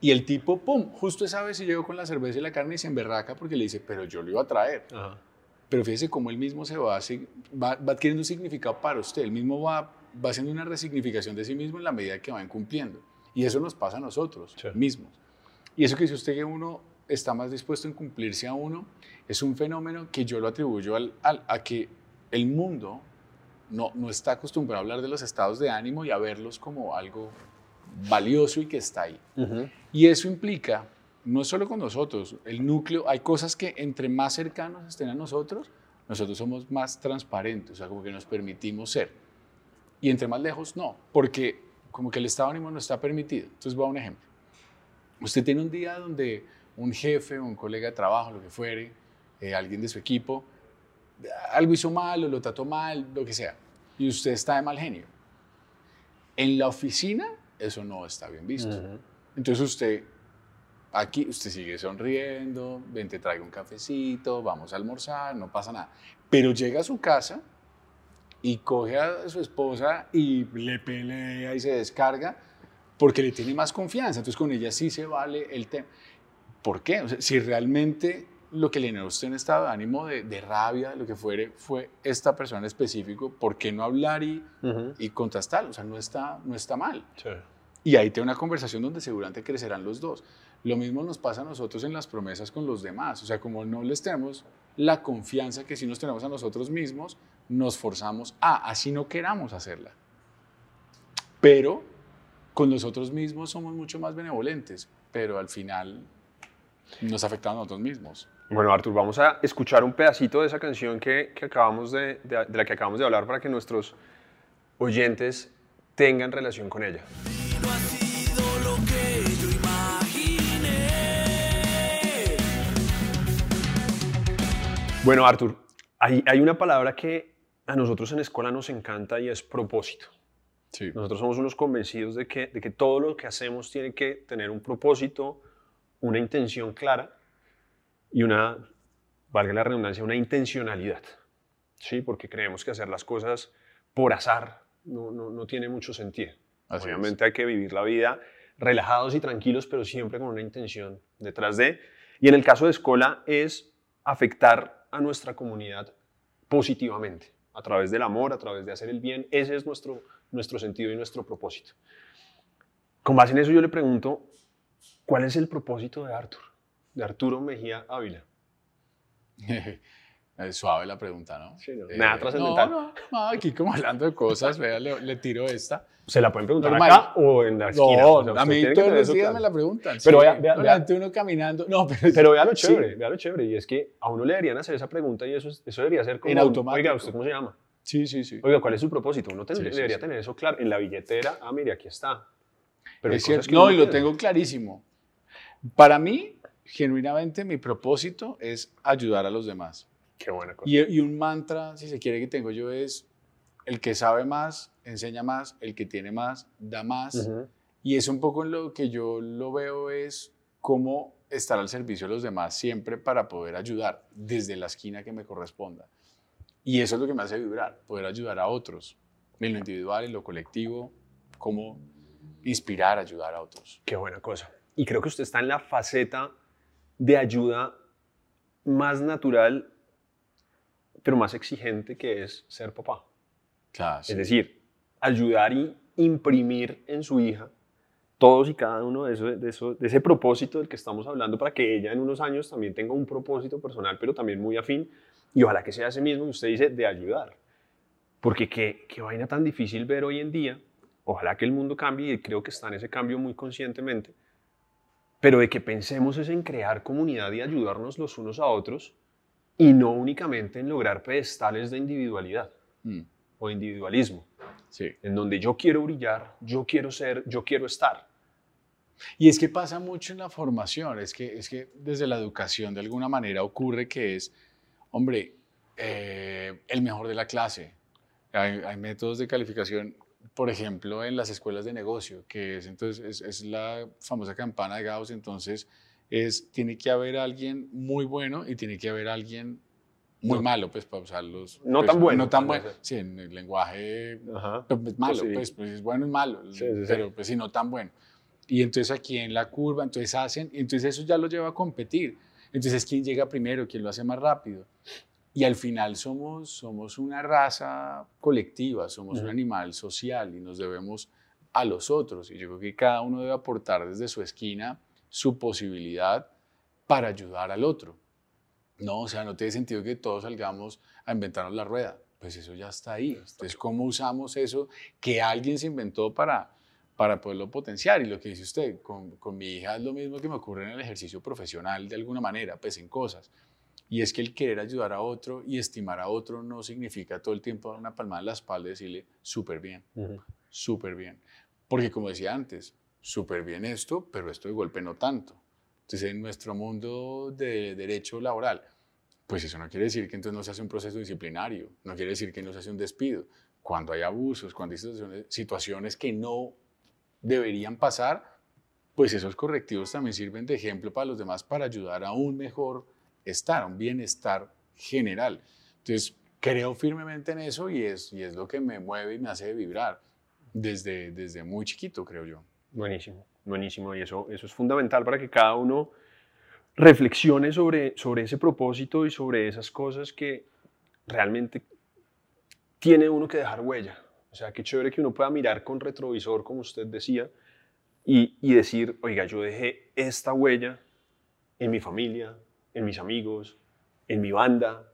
y el tipo, pum, justo esa vez se llegó con la cerveza y la carne y se emberraca porque le dice, pero yo lo iba a traer. Ajá. Pero fíjese cómo él mismo se va, va, va adquiriendo un significado para usted, él mismo va, va haciendo una resignificación de sí mismo en la medida que va incumpliendo. Y eso nos pasa a nosotros Sí. mismos. Y eso que dice usted que uno está más dispuesto en cumplirse a uno, es un fenómeno que yo lo atribuyo al, al- a que el mundo no, no está acostumbrado a hablar de los estados de ánimo y a verlos como algo valioso y que está ahí. Y eso implica, no solo con nosotros, el núcleo, hay cosas que entre más cercanos estén a nosotros, nosotros somos más transparentes, o sea, como que nos permitimos ser. Y entre más lejos, no, porque como que el estado de ánimo no está permitido. Entonces, voy a un ejemplo. Usted tiene un día donde un jefe, un colega de trabajo, lo que fuere, eh, alguien de su equipo, algo hizo mal o lo trató mal, lo que sea, y usted está de mal genio. En la oficina, eso no está bien visto. Ujú. Entonces usted, aquí, usted sigue sonriendo, ven, te traigo un cafecito, vamos a almorzar, no pasa nada. Pero llega a su casa y coge a su esposa y le pelea y se descarga porque le tiene más confianza. Entonces con ella sí se vale el tema. ¿Por qué? O sea, si realmente lo que le generó usted un estado de ánimo, de, de rabia, lo que fuere, fue esta persona en específico, ¿por qué no hablar y, Ujú. y contrastar? O sea, no está, no está mal. Sí. Y ahí tiene una conversación donde seguramente crecerán los dos. Lo mismo nos pasa a nosotros en las promesas con los demás. O sea, como no les tenemos la confianza que sí nos tenemos a nosotros mismos, nos forzamos a, así no queramos hacerla. Pero con nosotros mismos somos mucho más benevolentes, pero al final nos afectamos a nosotros mismos. Bueno, Artur, vamos a escuchar un pedacito de esa canción que, que acabamos de, de- de la que acabamos de hablar para que nuestros oyentes tengan relación con ella. Bueno, Artur, hay, hay una palabra que a nosotros en escuela nos encanta y es propósito. Sí. Nosotros somos unos convencidos de que, de que todo lo que hacemos tiene que tener un propósito, una intención clara y una, valga la redundancia, una intencionalidad. ¿Sí? Porque creemos que hacer las cosas por azar no, no, no tiene mucho sentido. Así es. Obviamente hay que vivir la vida relajados y tranquilos, pero siempre con una intención detrás de. Y en el caso de Escola es afectar a nuestra comunidad positivamente, a través del amor, a través de hacer el bien. Ese es nuestro, nuestro sentido y nuestro propósito. Con base en eso yo le pregunto, ¿cuál es el propósito de Artur? De Arturo Mejía Ávila. Suave la pregunta, ¿no? Sí, no. Eh, Nada trascendental. No, no, no, aquí como hablando de cosas, vea, le, le tiro esta. ¿Se la pueden preguntar Normal. acá o en la esquina? No, O sea, a mí todos los días me la preguntan. Pero sí. vea, vea, vea. Durante uno caminando. No, pero, Pero vea lo sí. chévere, vea lo chévere, y es que a uno le deberían hacer esa pregunta y eso, es- eso debería ser como... En automático. Oiga, ¿usted cómo se llama? Sí, sí, sí. Oiga, ¿cuál es su propósito? Uno tendría- Sí, sí, debería sí. tener eso claro. En la billetera, ah, mire, aquí está. Pero Es cierto. No, y lo tengo clarísimo. Para mí, genuinamente, mi propósito es ayudar a los demás. Qué buena cosa. Y, y un mantra, si se quiere, que tengo yo es, el que sabe más, enseña más, el que tiene más, da más. Y es un poco en lo que yo lo veo es cómo estar al servicio de los demás siempre para poder ayudar desde la esquina que me corresponda. Y eso es lo que me hace vibrar, poder ayudar a otros, en lo individual, en lo colectivo, cómo inspirar, ayudar a otros. Qué buena cosa. Y creo que usted está en la faceta de ayuda más natural, pero más exigente, que es ser papá. Claro, Es decir, ayudar y imprimir en su hija todos y cada uno de, eso, de, eso, de ese propósito del que estamos hablando para que ella en unos años también tenga un propósito personal, pero también muy afín, y ojalá que sea ese mismo que usted dice de ayudar. Porque qué, qué vaina tan difícil ver hoy en día, ojalá que el mundo cambie y creo que está en ese cambio muy conscientemente, pero de que pensemos es en crear comunidad y ayudarnos los unos a otros y no únicamente en lograr pedestales de individualidad Mm, o individualismo sí. en donde yo quiero brillar, yo quiero ser, yo quiero estar. Y es que pasa mucho en la formación, es que, es que desde la educación de alguna manera ocurre que es, hombre, eh, el mejor de la clase. Hay, hay métodos de calificación, por ejemplo, en las escuelas de negocio, que es, entonces, es, es la famosa campana de Gauss, entonces es, tiene que haber alguien muy bueno y tiene que haber alguien muy No. malo, pues para usarlos. No pues, tan bueno, No tan bueno, sí, en el lenguaje Ajá. pero es malo, sí. pues, pues es bueno y malo, Sí, sí, pero pues sí, no tan bueno. Y entonces aquí en la curva, entonces hacen, y entonces eso ya lo lleva a competir. Entonces, ¿quién llega primero? ¿Quién lo hace más rápido? Y al final somos, somos una raza colectiva, somos un Ujú. animal social y nos debemos a los otros. Y yo creo que cada uno debe aportar desde su esquina su posibilidad para ayudar al otro. No, o sea, no tiene sentido que todos salgamos a inventarnos la rueda. Pues eso ya está ahí. Entonces, ¿cómo usamos eso que alguien se inventó para, para poderlo potenciar? Y lo que dice usted, con, con mi hija es lo mismo que me ocurre en el ejercicio profesional de alguna manera, pues en cosas. Y es que el querer ayudar a otro y estimar a otro no significa todo el tiempo dar una palmada en la espalda y decirle, súper bien, Ujú. súper bien. Porque como decía antes, súper bien esto, pero esto de golpe no tanto. Entonces, en nuestro mundo de derecho laboral, pues eso no quiere decir que entonces no se hace un proceso disciplinario, no quiere decir que no se hace un despido. Cuando hay abusos, cuando hay situaciones, situaciones que no deberían pasar, pues esos correctivos también sirven de ejemplo para los demás para ayudar a un mejor estar, un bienestar general. Entonces, creo firmemente en eso y es, y es lo que me mueve y me hace vibrar desde, desde muy chiquito, creo yo. Buenísimo, buenísimo. Y eso, eso es fundamental para que cada uno reflexione sobre, sobre ese propósito y sobre esas cosas que realmente tiene uno que dejar huella. O sea, qué chévere que uno pueda mirar con retrovisor, como usted decía, y, y decir, oiga, yo dejé esta huella en mi familia, en mis amigos, en mi banda,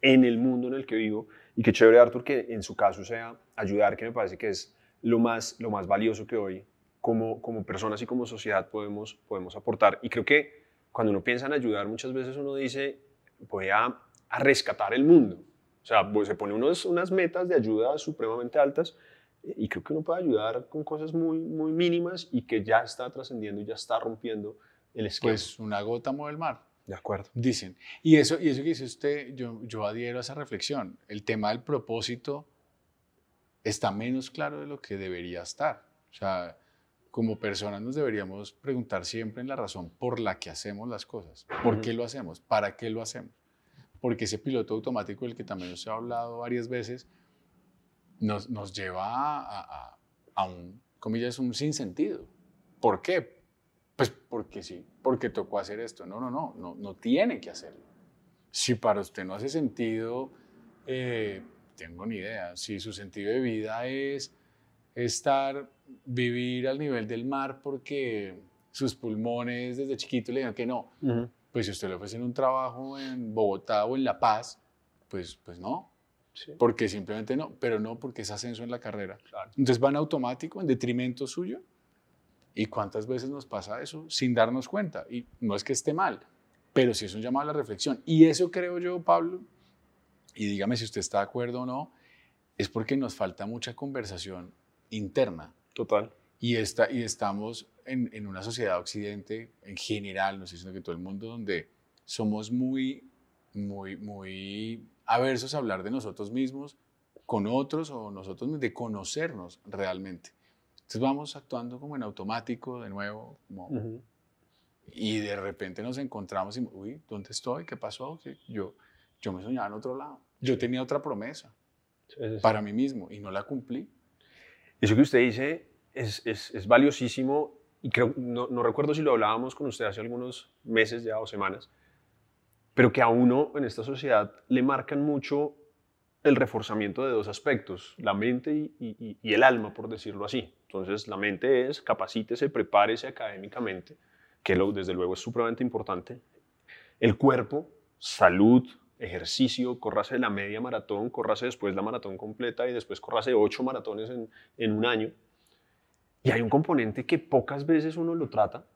en el mundo en el que vivo. Y qué chévere, Arthur, que en su caso sea ayudar, que me parece que es lo más, lo más valioso que hoy como, como personas y como sociedad podemos, podemos aportar. Y creo que cuando uno piensa en ayudar, muchas veces uno dice, voy a, a rescatar el mundo. O sea, pues, se pone unos, unas metas de ayuda supremamente altas y creo que uno puede ayudar con cosas muy, muy mínimas y que ya está trascendiendo y ya está rompiendo el esquema. Pues una gota mueve el mar. De acuerdo. Dicen. Y eso, y eso que dice usted, yo, yo adhiero a esa reflexión. El tema del propósito está menos claro de lo que debería estar. O sea, como personas nos deberíamos preguntar siempre en la razón por la que hacemos las cosas. ¿Por Ujú. qué lo hacemos? ¿Para qué lo hacemos? Porque ese piloto automático del que también nos ha hablado varias veces nos, nos lleva a, a- a un, comillas, un sinsentido. ¿Por qué? Pues porque sí, porque tocó hacer esto. No, no, no, no, no tiene que hacerlo. Si para usted no hace sentido, eh, tengo ni idea. Si su sentido de vida es estar, vivir al nivel del mar porque sus pulmones desde chiquito le digan que no, pues si usted le ofrecen un trabajo en Bogotá o en La Paz, pues, pues no, Sí. porque simplemente no, pero no porque es ascenso en la carrera. Claro. Entonces van automático en detrimento suyo. ¿Y cuántas veces nos pasa eso sin darnos cuenta? Y no es que esté mal, pero sí es un llamado a la reflexión. Y eso creo yo, Pablo, y dígame si usted está de acuerdo o no, es porque nos falta mucha conversación interna. Total. Y, esta, y estamos en, en una sociedad occidente en general, no estoy diciendo que todo el mundo, donde somos muy, muy, muy aversos a hablar de nosotros mismos con otros o nosotros mismos, de conocernos realmente. Entonces vamos actuando como en automático de nuevo, como, Ujú. y de repente nos encontramos y, uy, ¿dónde estoy? ¿Qué pasó? Yo, yo me soñaba en otro lado. Yo tenía otra promesa Sí, sí, sí. para mí mismo y no la cumplí. Eso que usted dice es, es, es valiosísimo y creo, no, no recuerdo si lo hablábamos con usted hace algunos meses ya o semanas, pero que a uno en esta sociedad le marcan mucho el reforzamiento de dos aspectos, la mente y, el alma, por decirlo así. Entonces, la mente es capacítese, prepárese académicamente, que lo, desde luego es supremamente importante. El cuerpo, salud, ejercicio, córrase la media maratón, córrase después la maratón completa y después córrase ocho maratones en, en un año. Y hay un componente que pocas veces uno lo trata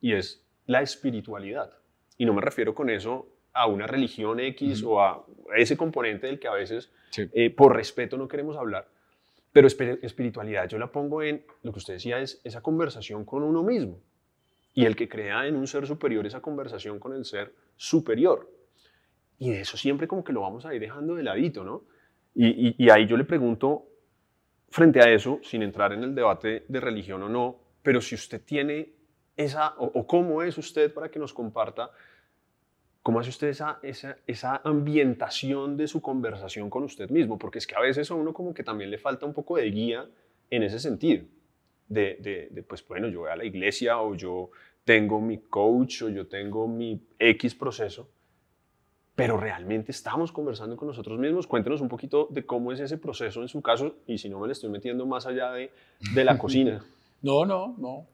y es la espiritualidad. Y no me refiero con eso a una religión X o a ese componente del que a veces Sí. eh, por respeto no queremos hablar. Pero espiritualidad yo la pongo en lo que usted decía es esa conversación con uno mismo. Y el que crea en un ser superior, esa conversación con el ser superior. Y de eso siempre como que lo vamos a ir dejando de ladito, ¿no? Y, y- y ahí yo le pregunto, frente a eso, sin entrar en el debate de religión o no, pero si usted tiene esa, o, o cómo es usted para que nos comparta, cómo hace usted esa, esa, esa ambientación de su conversación con usted mismo, porque es que a veces a uno como que también le falta un poco de guía en ese sentido, de, de, de, pues bueno, yo voy a la iglesia o yo tengo mi coach o yo tengo mi X proceso, pero realmente estamos conversando con nosotros mismos. Cuéntenos un poquito de cómo es ese proceso en su caso y si no me le estoy metiendo más allá de, de la cocina. No, no, no.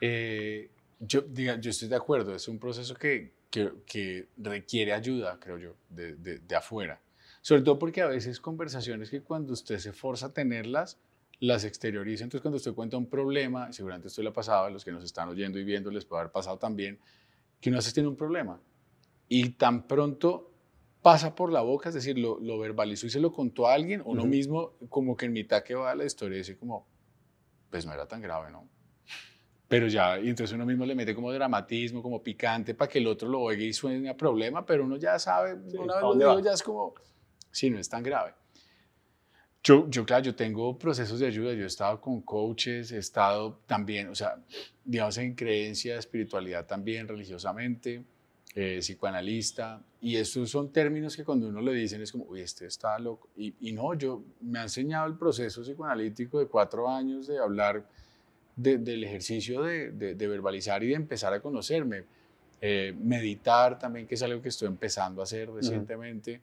Eh, yo, diga, yo estoy de acuerdo, es un proceso que, que, que requiere ayuda, creo yo, de, de, de afuera. Sobre todo porque a veces conversaciones que cuando usted se forza a tenerlas, las exterioriza. Entonces, cuando usted cuenta un problema, seguramente esto le ha pasado a los que nos están oyendo y viendo, les puede haber pasado también, que uno veces tiene un problema y tan pronto pasa por la boca, es decir, lo, lo verbalizó y se lo contó a alguien, uno Ujú. mismo como que en mitad que va a la historia dice como, pues no era tan grave, ¿no? Pero ya, y entonces uno mismo le mete como dramatismo, como picante, para que el otro lo oiga y suene a problema, pero uno ya sabe, Sí, una ¿pa' vez lo digo, ya es como, sí, no es tan grave. Yo, yo, claro, yo tengo procesos de ayuda, yo he estado con coaches, he estado también, o sea, digamos, en creencia, espiritualidad también, religiosamente, eh, psicoanalista, y estos son términos que cuando uno le dicen es como, uy, este está loco, y, y no, yo me ha enseñado el proceso psicoanalítico de cuatro años de hablar de- del ejercicio de, de- de verbalizar y de empezar a conocerme. Eh, meditar también, que es algo que estoy empezando a hacer recientemente,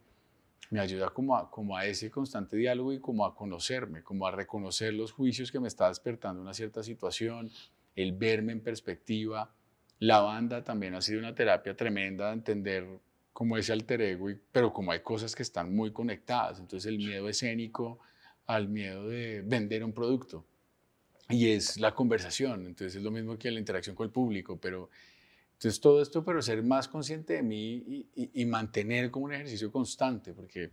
me ayuda como a, como a ese constante diálogo y como a conocerme, como a reconocer los juicios que me está despertando una cierta situación, el verme en perspectiva. La banda también ha sido una terapia tremenda de entender cómo ese alter ego, y- pero como hay cosas que están muy conectadas, entonces el miedo escénico al miedo de vender un producto y es la conversación, entonces es lo mismo que la interacción con el público, pero entonces todo esto, pero ser más consciente de mí y, y- y mantener como un ejercicio constante, porque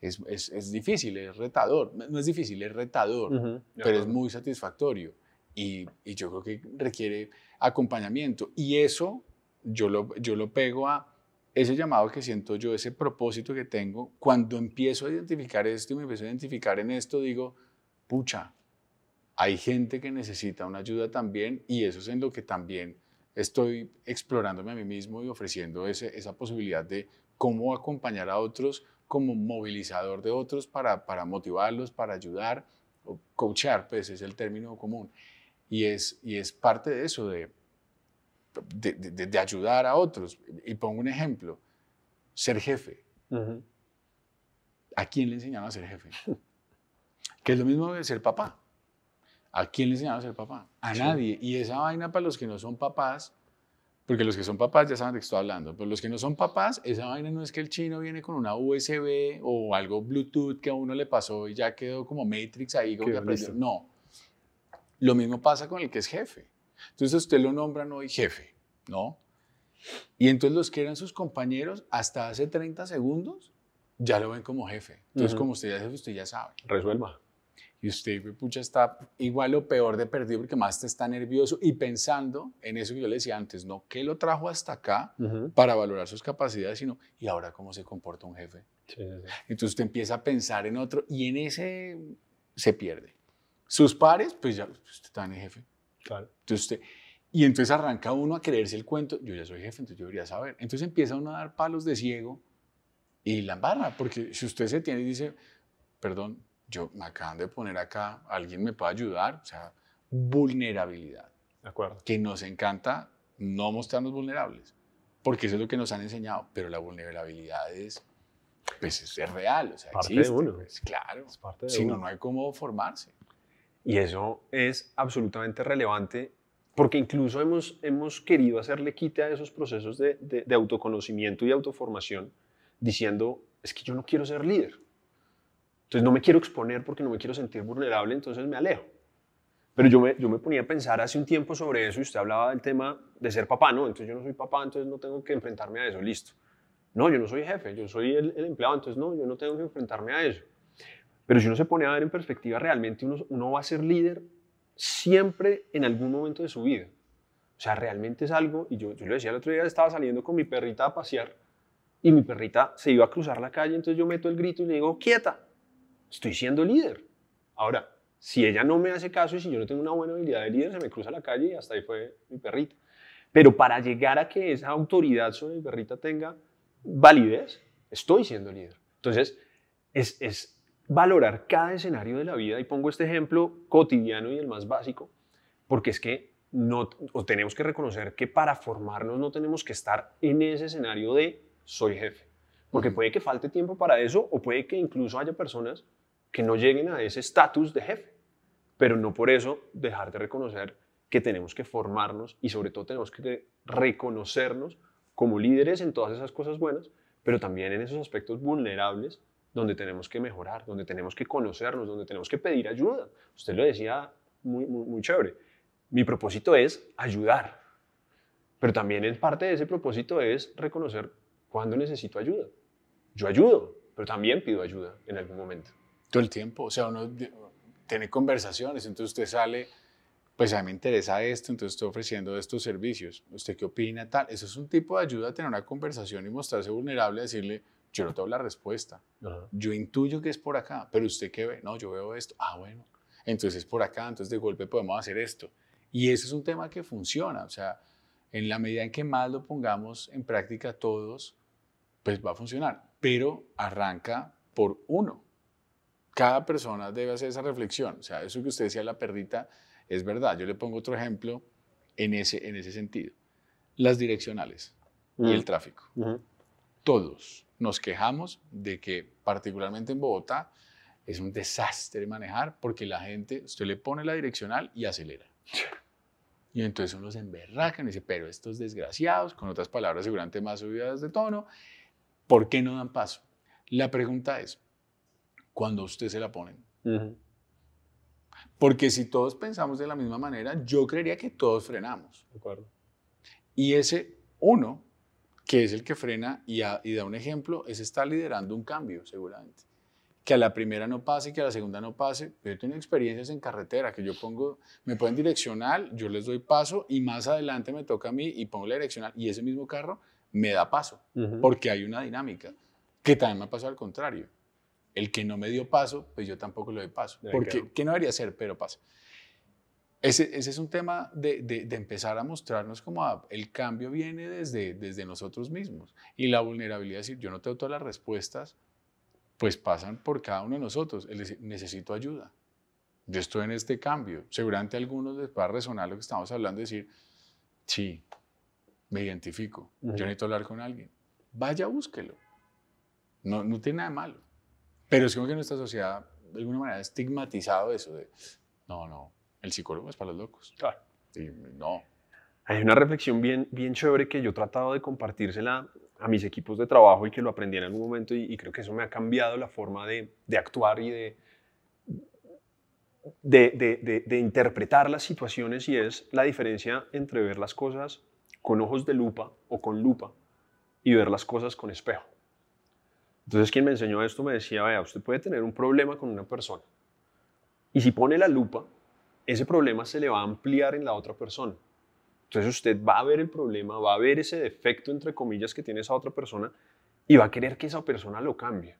es, es- es difícil, es retador, no es difícil, es retador, Ujú, de pero es muy satisfactorio y, y yo creo que requiere acompañamiento y eso yo lo, yo lo pego a ese llamado que siento yo, ese propósito que tengo, cuando empiezo a identificar esto y me empiezo a identificar en esto, digo, pucha, hay gente que necesita una ayuda también y eso es en lo que también estoy explorándome a mí mismo y ofreciendo ese- esa posibilidad de cómo acompañar a otros como movilizador de otros para, para motivarlos, para ayudar, o coachar, pues es el término común. Y es, y es parte de eso, de, de, de- de ayudar a otros. Y pongo un ejemplo, ser jefe. Ujú. ¿A quién le enseñaron a ser jefe? Que es lo mismo de ser papá. ¿A quién le enseñaron a ser papá? A Sí. nadie. Y esa vaina para los que no son papás, porque los que son papás ya saben de qué estoy hablando, pero los que no son papás, esa vaina no es que el chino viene con una USB o algo Bluetooth que a uno le pasó y ya quedó como Matrix ahí, como que aprendió. No. Lo mismo pasa con el que es jefe. Entonces usted lo nombran hoy jefe, ¿no? Y entonces los que eran sus compañeros hasta hace 30 segundos ya lo ven como jefe. Entonces, Ujú. como usted ya es jefe, usted ya sabe. Resuelva. Y usted, pucha, está igual o peor de perdido porque más te está nervioso y pensando en eso que yo le decía antes, no que lo trajo hasta acá para valorar sus capacidades, sino, ¿y ahora cómo se comporta un jefe? Sí, sí, sí. Entonces usted empieza a pensar en otro y en ese se pierde. Sus pares, pues ya, usted está en el jefe. Claro. Entonces usted, y entonces arranca uno a creerse el cuento, yo ya soy jefe, entonces yo debería saber. Entonces empieza uno a dar palos de ciego y la embarra, porque si usted se tiene y dice, perdón, yo me acaban de poner acá, alguien me puede ayudar, o sea, vulnerabilidad, De acuerdo. que nos encanta no mostrarnos vulnerables, porque eso es lo que nos han enseñado, pero la vulnerabilidad es, pues, es, es real, o sea, Parte de existe, uno. pues, claro, Es parte de si no, uno. no hay cómo formarse. Y eso es absolutamente relevante porque incluso hemos, hemos querido hacerle quite a esos procesos de, de- de autoconocimiento y autoformación diciendo, es que yo no quiero ser líder. Entonces no me quiero exponer porque no me quiero sentir vulnerable, entonces me alejo. Pero yo me, yo me ponía a pensar hace un tiempo sobre eso y usted hablaba del tema de ser papá, ¿no? Entonces yo no soy papá, entonces no tengo que enfrentarme a eso, listo. No, yo no soy jefe, yo soy el, empleado, entonces no, yo no tengo que enfrentarme a eso. Pero si uno se pone a ver en perspectiva, realmente uno, va a ser líder siempre en algún momento de su vida. O sea, realmente es algo, y yo, yo le decía el otro día, estaba saliendo con mi perrita a pasear y mi perrita se iba a cruzar la calle, entonces yo meto el grito y le digo, quieta, estoy siendo líder. Ahora, si ella no me hace caso y si yo no tengo una buena habilidad de líder, se me cruza la calle y hasta ahí fue mi perrita. Pero para llegar a que esa autoridad sobre mi perrita tenga validez, estoy siendo líder. Entonces, es, es valorar cada escenario de la vida y pongo este ejemplo cotidiano y el más básico, porque es que no, o tenemos que reconocer que para formarnos no tenemos que estar en ese escenario de soy jefe, porque puede que falte tiempo para eso o puede que incluso haya personas que no lleguen a ese estatus de jefe, pero no por eso dejar de reconocer que tenemos que formarnos y sobre todo tenemos que reconocernos como líderes en todas esas cosas buenas, pero también en esos aspectos vulnerables donde tenemos que mejorar, donde tenemos que conocernos, donde tenemos que pedir ayuda. Usted lo decía muy, muy, muy chévere. Mi propósito es ayudar, pero también en parte de ese propósito es reconocer cuándo necesito ayuda. Yo ayudo, pero también pido ayuda en algún momento. Todo el tiempo. O sea, uno tiene conversaciones, entonces usted sale, pues a mí me interesa esto, entonces estoy ofreciendo estos servicios. ¿Usted qué opina? Tal. Eso es un tipo de ayuda a tener una conversación y mostrarse vulnerable, decirle, yo no tengo la respuesta. Yo intuyo que es por acá, pero usted qué ve? No, yo veo esto. Ah, bueno. Entonces es por acá, entonces de golpe podemos hacer esto. Y eso es un tema que funciona. O sea, en la medida en que más lo pongamos en práctica todos, pues va a funcionar. Pero arranca por uno. Cada persona debe hacer esa reflexión. O sea, eso que usted decía, la perrita, es verdad. Yo le pongo otro ejemplo en ese, en ese sentido. Las direccionales y el tráfico. Ujú. Todos nos quejamos de que, particularmente en Bogotá, es un desastre manejar porque la gente, usted le pone la direccional y acelera. Y entonces uno se emberraca y dice, pero estos desgraciados, con otras palabras seguramente más subidas de tono, ¿por qué no dan paso? La pregunta es, cuando usted se la ponen? Ujú. Porque si todos pensamos de la misma manera, yo creería que todos frenamos. De acuerdo. Y ese uno, que es el que frena y, a- y da un ejemplo, ese está liderando un cambio seguramente. Que a la primera no pase, que a la segunda no pase. Yo he tenido experiencias en carretera, que yo pongo, me ponen direccional, yo les doy paso y más adelante me toca a mí y pongo la direccional y ese mismo carro me da paso, Ujú. porque hay una dinámica, que también me ha pasado al contrario. El que no me dio paso, pues yo tampoco le doy paso. Ya Porque. ¿qué no debería ser? Pero pasa. Ese, ese es un tema de, de- de empezar a mostrarnos como a- el cambio viene desde, desde nosotros mismos. Y la vulnerabilidad, es decir, yo no tengo todas las respuestas, pues pasan por cada uno de nosotros. Es decir, necesito ayuda. Yo estoy en este cambio. Seguramente a algunos les va a resonar lo que estamos hablando, decir, sí, me identifico, Ujú. yo necesito hablar con alguien. Vaya, búsquelo. No, no tiene nada de malo. Pero es como que nuestra sociedad, de alguna manera, ha estigmatizado eso de, no, no, el psicólogo es para los locos. Claro. Y no. Hay una reflexión bien, bien chévere que yo he tratado de compartírsela a mis equipos de trabajo y que lo aprendí en algún momento y, y creo que eso me ha cambiado la forma de, de actuar y de, de, de- de- de interpretar las situaciones y es la diferencia entre ver las cosas con ojos de lupa o con lupa y ver las cosas con espejo. Entonces quien me enseñó esto me decía, vea, usted puede tener un problema con una persona y si pone la lupa, ese problema se le va a ampliar en la otra persona. Entonces usted va a ver el problema, va a ver ese defecto, entre comillas, que tiene esa otra persona y va a querer que esa persona lo cambie.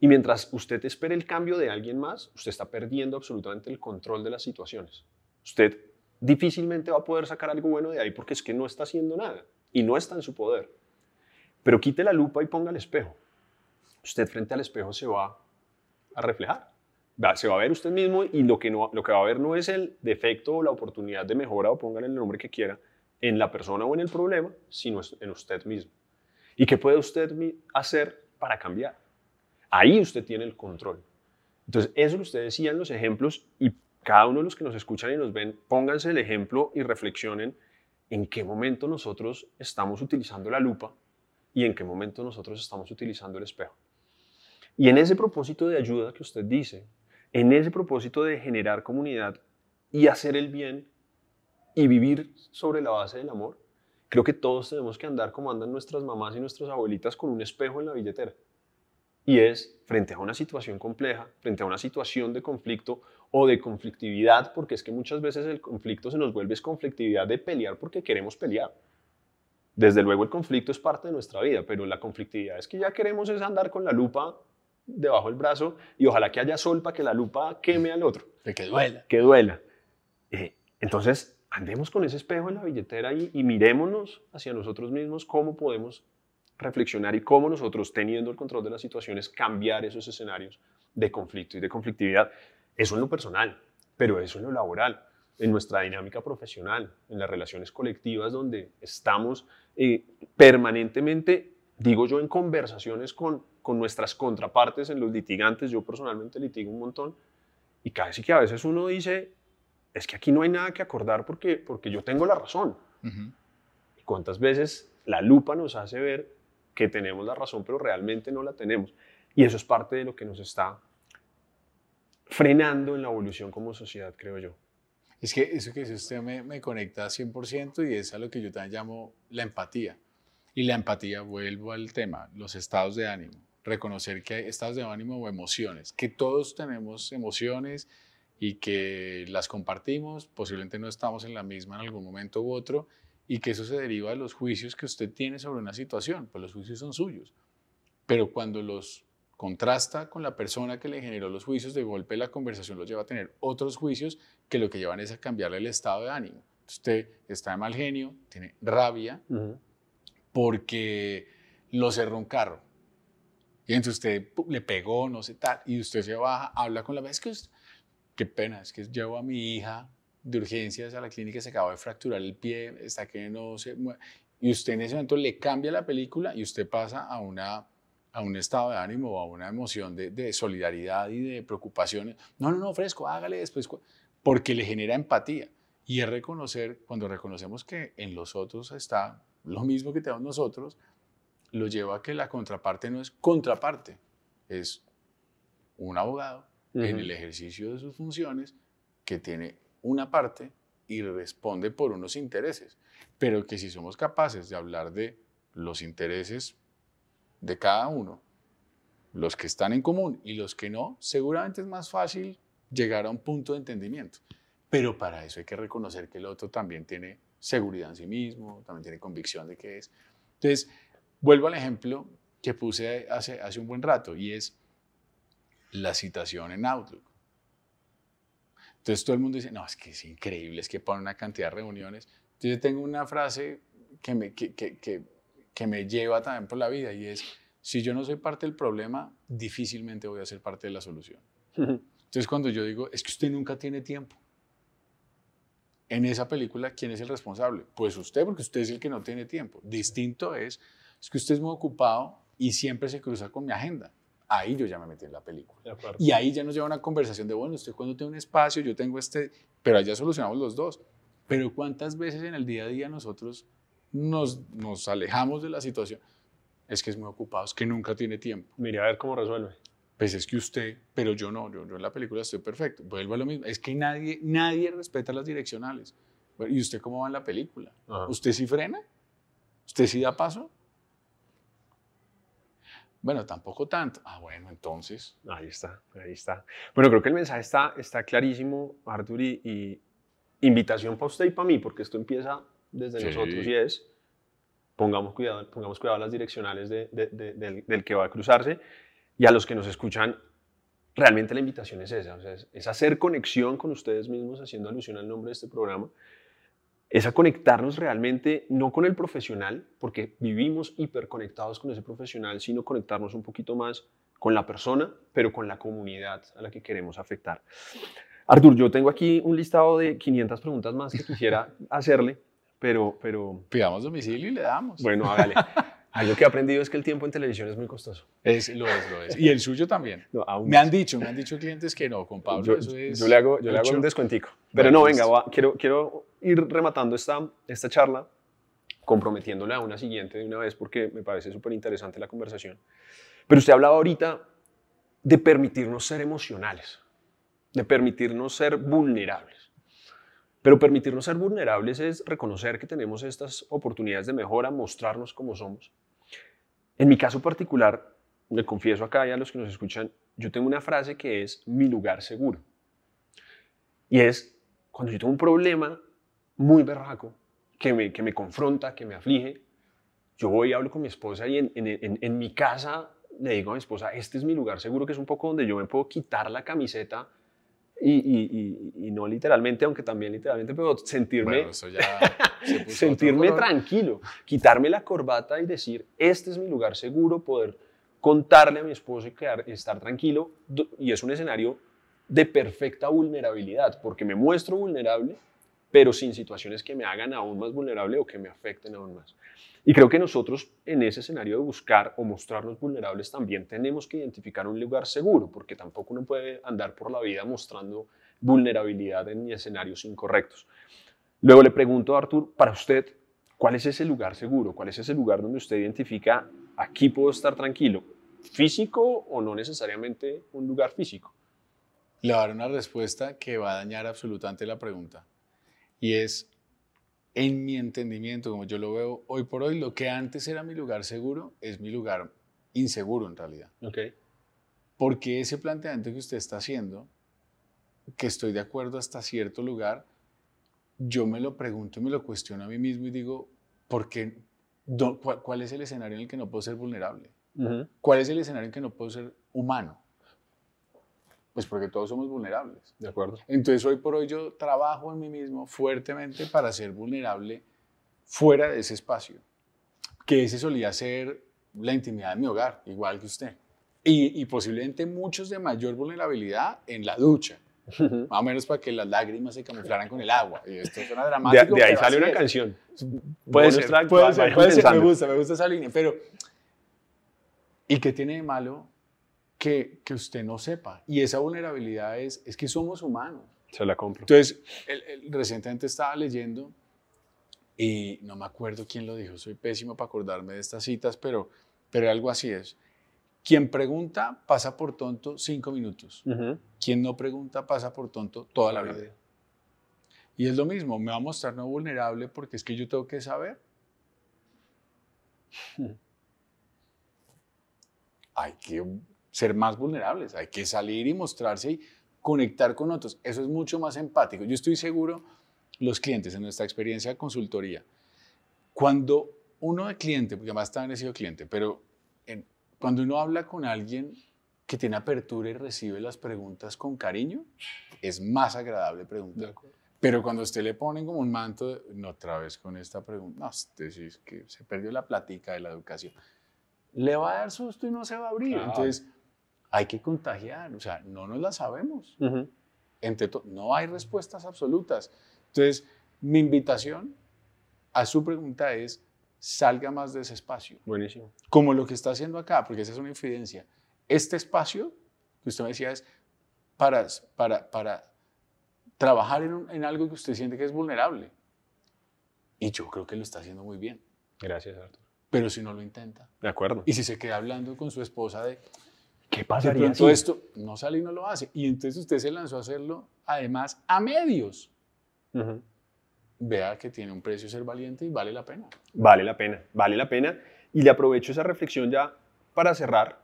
Y mientras usted espere el cambio de alguien más, usted está perdiendo absolutamente el control de las situaciones. Usted difícilmente va a poder sacar algo bueno de ahí porque es que no está haciendo nada y no está en su poder. Pero quite la lupa y ponga el espejo usted frente al espejo se va a reflejar. Se va a ver usted mismo y lo que, no, lo que va a ver no es el defecto o la oportunidad de mejora o póngale el nombre que quiera en la persona o en el problema, sino en usted mismo. ¿Y qué puede usted hacer para cambiar? Ahí usted tiene el control. Entonces, eso que usted decía en los ejemplos y cada uno de los que nos escuchan y nos ven, pónganse el ejemplo y reflexionen en qué momento nosotros estamos utilizando la lupa y en qué momento nosotros estamos utilizando el espejo. Y en ese propósito de ayuda que usted dice, en ese propósito de generar comunidad y hacer el bien y vivir sobre la base del amor, creo que todos tenemos que andar como andan nuestras mamás y nuestras abuelitas con un espejo en la billetera. Y es frente a una situación compleja, frente a una situación de conflicto o de conflictividad, porque es que muchas veces el conflicto se nos vuelve es conflictividad de pelear porque queremos pelear. Desde luego el conflicto es parte de nuestra vida, pero la conflictividad es que ya queremos es andar con la lupa debajo del brazo y ojalá que haya sol para que la lupa queme al otro De que duela. que duela. Eh, entonces, andemos con ese espejo en la billetera y, y mirémonos hacia nosotros mismos cómo podemos reflexionar y cómo nosotros, teniendo el control de las situaciones, cambiar esos escenarios de conflicto y de conflictividad. Eso en lo personal, pero eso en lo laboral, en nuestra dinámica profesional, en las relaciones colectivas donde estamos eh, permanentemente, digo yo, en conversaciones con, con nuestras contrapartes, en los litigantes. Yo personalmente litigo un montón y casi que a veces uno dice, es que aquí no hay nada que acordar porque, porque yo tengo la razón. Ujú. ¿Y cuántas veces la lupa nos hace ver que tenemos la razón, pero realmente no la tenemos? Y eso es parte de lo que nos está frenando en la evolución como sociedad, creo yo. Es que eso que dice usted me, me conecta 100% y es a lo que yo también llamo la empatía. Y la empatía, vuelvo al tema, los estados de ánimo. Reconocer que hay estados de ánimo o emociones, que todos tenemos emociones y que las compartimos, posiblemente no estamos en la misma en algún momento u otro, y que eso se deriva de los juicios que usted tiene sobre una situación, pues los juicios son suyos. Pero cuando los contrasta con la persona que le generó los juicios, de golpe la conversación los lleva a tener otros juicios que lo que llevan es a cambiarle el estado de ánimo. Usted está de mal genio, tiene rabia porque lo cerró un carro. Y entonces usted le pegó, no sé tal, y usted se baja, habla con la vez que us- qué pena, es que llevo a mi hija de urgencias a la clínica, se acaba de fracturar el pie, está que no se mueve. Y usted en ese momento le cambia la película y usted pasa a, una, a un estado de ánimo a una emoción de, de solidaridad y de preocupación. No, no, no, fresco, hágale después, porque le genera empatía. Y es reconocer, cuando reconocemos que en los otros está lo mismo que tenemos nosotros, lo lleva a que la contraparte no es contraparte, es un abogado en el ejercicio de sus funciones que tiene una parte y responde por unos intereses, pero que si somos capaces de hablar de los intereses de cada uno, los que están en común y los que no, seguramente es más fácil llegar a un punto de entendimiento. Pero para eso hay que reconocer que el otro también tiene seguridad en sí mismo, también tiene convicción de que es. Entonces, vuelvo al ejemplo que puse hace, hace un buen rato y es la citación en Outlook. Entonces todo el mundo dice, no, es que es increíble, es que pone una cantidad de reuniones. Entonces yo tengo una frase que me, que, que, que, que me lleva también por la vida y es, si yo no soy parte del problema, difícilmente voy a ser parte de la solución. Entonces cuando yo digo, es que usted nunca tiene tiempo. En esa película, ¿quién es el responsable? Pues usted, porque usted es el que no tiene tiempo. Distinto es, es que usted es muy ocupado y siempre se cruza con mi agenda. Ahí yo ya me metí en la película. Y ahí ya nos lleva una conversación de, bueno, usted cuando tiene un espacio, yo tengo este, pero allá solucionamos los dos. Pero ¿cuántas veces en el día a día nosotros nos, nos alejamos de la situación? Es que es muy ocupado, es que nunca tiene tiempo. Mire a ver cómo resuelve. Pues es que usted, pero yo no, yo, yo en la película estoy perfecto. Vuelvo a lo mismo, es que nadie, nadie respeta las direccionales. ¿Y usted cómo va en la película? Ajá. ¿Usted sí frena? ¿Usted sí da paso? Bueno, tampoco tanto. Ah, bueno, entonces. Ahí está, ahí está. Bueno, creo que el mensaje está, está clarísimo, Artur, y, y invitación para usted y para mí, porque esto empieza desde Sí. nosotros y es, pongamos cuidado, pongamos cuidado a las direccionales de- de- de- del, del que va a cruzarse y a los que nos escuchan, realmente la invitación es esa, o sea, es, hacer conexión con ustedes mismos, haciendo alusión al nombre de este programa, es a conectarnos realmente, no con el profesional, porque vivimos hiperconectados con ese profesional, sino conectarnos un poquito más con la persona, pero con la comunidad a la que queremos afectar. Artur, yo tengo aquí un listado de 500 preguntas más que quisiera hacerle, pero, pero Pidamos domicilio y le damos. bueno, hágale. Algo que he aprendido es que el tiempo en televisión es muy costoso. Es, lo es, lo es. Y el suyo también. No, aún Me han dicho, me han dicho clientes que no, con Pablo yo, eso es... yo le hago, yo le hago un descuentico. Pero no, venga, va, quiero, quiero ir rematando esta, esta charla, comprometiéndola a una siguiente de una vez porque me parece súper interesante la conversación. Pero usted hablaba ahorita de permitirnos ser emocionales, de permitirnos ser vulnerables. Pero permitirnos ser vulnerables es reconocer que tenemos estas oportunidades de mejora, mostrarnos como somos. En mi caso particular, le confieso acá y a los que nos escuchan, yo tengo una frase que es mi lugar seguro. Y es cuando yo tengo un problema muy berraco, que me, que me confronta, que me aflige, yo voy y hablo con mi esposa y en, en- en- en mi casa le digo a mi esposa, este es mi lugar seguro, que es un poco donde yo me puedo quitar la camiseta y, y- y- y no literalmente, aunque también literalmente, pero sentirme, Bueno, eso ya se puso sentirme tranquilo, quitarme la corbata y decir, este es mi lugar seguro, poder contarle a mi esposo y quedar, estar tranquilo. Y es un escenario de perfecta vulnerabilidad, porque me muestro vulnerable, pero sin situaciones que me hagan aún más vulnerable o que me afecten aún más. Y creo que nosotros en ese escenario de buscar o mostrarnos vulnerables también tenemos que identificar un lugar seguro, porque tampoco uno puede andar por la vida mostrando vulnerabilidad en escenarios incorrectos. Luego le pregunto a Artur, para usted, ¿cuál es ese lugar seguro? ¿Cuál es ese lugar donde usted identifica, aquí puedo estar tranquilo? ¿Físico o no necesariamente un lugar físico? Le voy a dar una respuesta que va a dañar absolutamente la pregunta. Y es, en mi entendimiento, como yo lo veo hoy por hoy, lo que antes era mi lugar seguro es mi lugar inseguro en realidad. Ok. Porque ese planteamiento que usted está haciendo, que estoy de acuerdo hasta cierto lugar, yo me lo pregunto y me lo cuestiono a mí mismo y digo, ¿por qué? Do- cuál, cuál es el escenario en el que no puedo ser vulnerable? Ujú. ¿Cuál es el escenario en que no puedo ser humano? Pues porque todos somos vulnerables. De acuerdo. Entonces hoy por hoy yo trabajo en mí mismo fuertemente para ser vulnerable fuera de ese espacio, que ese solía ser la intimidad de mi hogar, igual que usted. Y, y posiblemente muchos de mayor vulnerabilidad en la ducha, más o menos para que las lágrimas se camuflaran con el agua. Y esto suena De, dramático. de ahí pero sale una es. canción. Puede ser, puede ser, puede ser, me gusta, me gusta esa línea, pero ¿y qué tiene de malo que, que usted no sepa? Y esa vulnerabilidad es, es que somos humanos. Se la compro. Entonces, el- el- recientemente estaba leyendo y no me acuerdo quién lo dijo, soy pésimo para acordarme de estas citas, pero, pero algo así es. Quien pregunta pasa por tonto cinco minutos. Ujú. Quien no pregunta pasa por tonto toda la vida. Y es lo mismo, me va a mostrar no vulnerable porque es que yo tengo que saber. Hay que ser más vulnerables, hay que salir y mostrarse y conectar con otros. Eso es mucho más empático. Yo estoy seguro, los clientes en nuestra experiencia de consultoría, cuando uno de cliente, porque además también he sido cliente, pero en- cuando uno habla con alguien que tiene apertura y recibe las preguntas con cariño, es más agradable preguntar. Pero cuando a usted le ponen como un manto, de, no otra vez con esta pregunta, no, usted sí es que se perdió la plática de la educación, le va a dar susto y no se va a abrir. Claro. Entonces, hay que contagiar, o sea, no nos la sabemos. Ujú. Entre to- no hay respuestas absolutas. Entonces, mi invitación a su pregunta es, salga más de ese espacio Buenísimo. como lo que está haciendo acá, porque esa es una infidencia. Este espacio que usted me decía es para, para, para trabajar en, un- en algo que usted siente que es vulnerable. Y yo creo que lo está haciendo muy bien. Gracias, Artur. Pero si no lo intenta, De acuerdo. y si se queda hablando con su esposa de, qué de pasaría pronto si- esto no sale y no lo hace, y entonces usted se lanzó a hacerlo, además, a medios, vea que tiene un precio ser valiente y vale la pena. Vale la pena, vale la pena. Y le aprovecho esa reflexión ya para cerrar,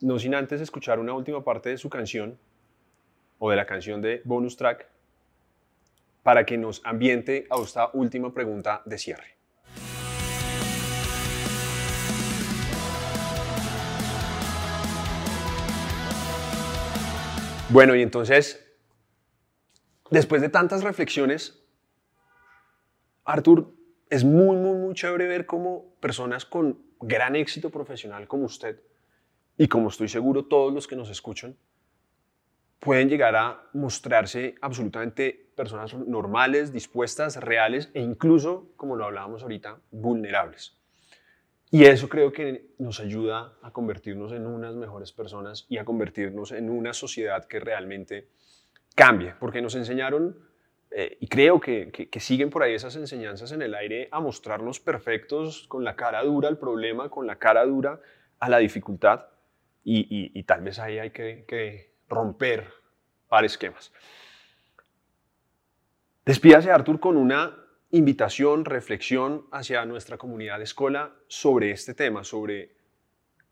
no sin antes escuchar una última parte de su canción o de la canción de bonus track para que nos ambiente a esta última pregunta de cierre. Bueno, y entonces, después de tantas reflexiones, Artur, es muy, muy, muy chévere ver cómo personas con gran éxito profesional como usted y como estoy seguro todos los que nos escuchan, pueden llegar a mostrarse absolutamente personas normales, dispuestas, reales e incluso, como lo hablábamos ahorita, vulnerables. Y eso creo que nos ayuda a convertirnos en unas mejores personas y a convertirnos en una sociedad que realmente cambie, porque nos enseñaron, eh, y creo que, que- siguen por ahí esas enseñanzas en el aire, a mostrarnos perfectos con la cara dura al problema, con la cara dura a la dificultad, y, y- tal vez ahí hay que, que romper par esquemas. Despídase, Artur, con una invitación, reflexión hacia nuestra comunidad de escuela sobre este tema, sobre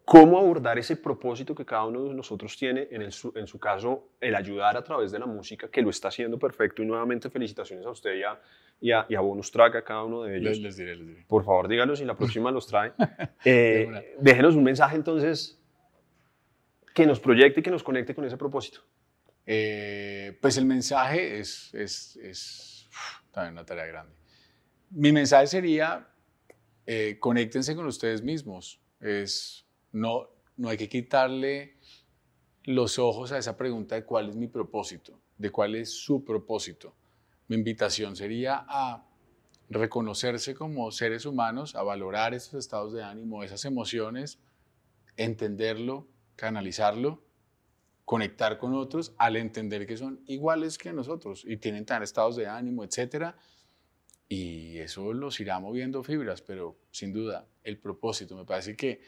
cómo abordar ese propósito que cada uno de nosotros tiene, en, el su, en su caso, el ayudar a través de la música, que lo está haciendo perfecto. Y nuevamente felicitaciones a usted y a, y a, y a Bonus Track, a cada uno de ellos. Les, les diré, les diré. Por favor, díganos si la próxima los trae. Eh, déjenos un mensaje entonces que nos proyecte y que nos conecte con ese propósito. Eh, pues el mensaje es, es, es uf, también una tarea grande. Mi mensaje sería, eh, conéctense con ustedes mismos. Es, no, no hay que quitarle los ojos a esa pregunta de cuál es mi propósito, de cuál es su propósito. Mi invitación sería a reconocerse como seres humanos, a valorar esos estados de ánimo, esas emociones, entenderlo, canalizarlo conectar con otros al entender que son iguales que nosotros y tienen tan estados de ánimo, etcétera. Y eso los irá moviendo fibras, pero sin duda el propósito, me parece que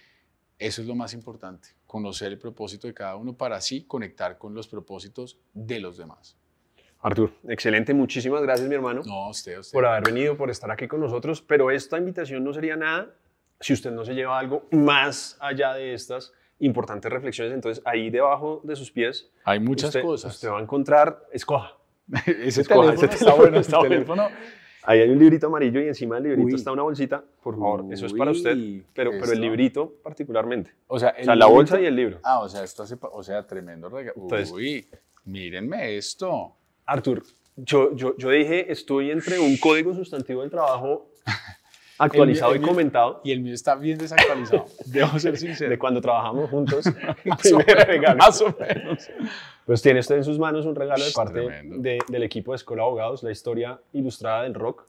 eso es lo más importante, conocer el propósito de cada uno para así conectar con los propósitos de los demás. Artur, excelente. Muchísimas gracias, mi hermano, No, usted, usted. por haber venido, por estar aquí con nosotros. Pero esta invitación no sería nada si usted no se lleva algo más allá de estas importantes reflexiones. Entonces, ahí debajo de sus pies, Hay muchas usted, cosas. usted va a encontrar, escoja. ese Escoja, teléfono ese está bueno, está ese bueno. Ahí hay un librito amarillo y encima del librito Uy. está una bolsita. Por favor, eso es para usted. Pero, pero el librito particularmente. O sea, O sea, el la librito- bolsa y el libro. Ah, o sea, esto hace, o sea, tremendo regalo. Entonces- Uy, mírenme esto. Artur, yo, yo, yo dije, estoy entre un código sustantivo del trabajo actualizado El mío- y comentado Y el mío está bien desactualizado. Debo ser sincero. de cuando trabajamos juntos. Más o menos, regalo. Más o menos. Pues tiene usted en sus manos un regalo de parte de- del equipo de Escuela de Abogados, la historia ilustrada del rock,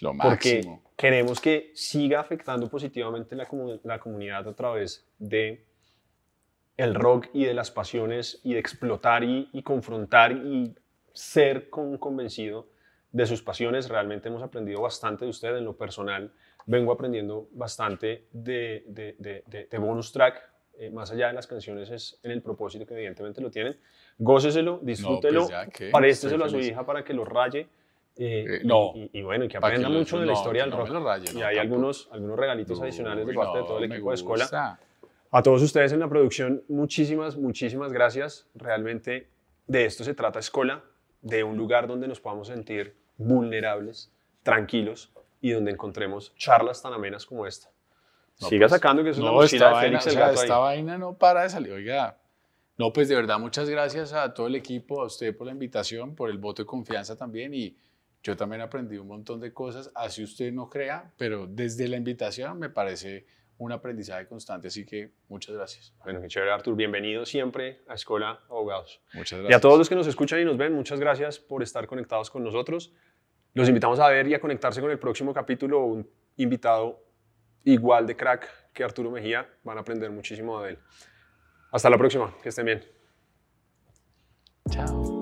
Lo porque máximo. queremos que siga afectando positivamente la, comu- la comunidad a través de el rock y de las pasiones y de explotar y, y confrontar y ser con- convencido de sus pasiones. Realmente hemos aprendido bastante de usted en lo personal. Vengo aprendiendo bastante de, de, de- de- bonus track. eh, más allá de las canciones es en el propósito que evidentemente lo tienen. Góceselo, disfrútelo, pues ya, ¿qué? présteselo a su hija para que lo raye. eh, Eh, no. y, y bueno, y que aprenda mucho de la no, historia del no rock. raye, y no, hay tampoco. algunos, algunos regalitos adicionales de parte de no, todo el equipo de escuela. A todos ustedes en la producción, muchísimas, muchísimas gracias. Realmente de esto se trata Escola, de un lugar donde nos podamos sentir vulnerables, tranquilos y donde encontremos charlas tan amenas como esta. No, Siga pues, sacando que eso es la No, mochila esta de vaina, Félix o el sea, gato ahí. esta vaina no para de salir. Oiga, no, pues de verdad, muchas gracias a todo el equipo, a usted por la invitación, por el voto de confianza también. Y yo también aprendí un montón de cosas, así usted no crea, pero desde la invitación me parece un aprendizaje constante. Así que muchas gracias. Bueno, qué chévere, Artur. Bienvenido siempre a Escola Abogados. Muchas Y gracias. a todos los que nos escuchan y nos ven, muchas gracias por estar conectados con nosotros. Los invitamos a ver y a conectarse con el próximo capítulo. Un invitado igual de crack que Arturo Mejía. Van a aprender muchísimo de él. Hasta la próxima. Que estén bien. Chao.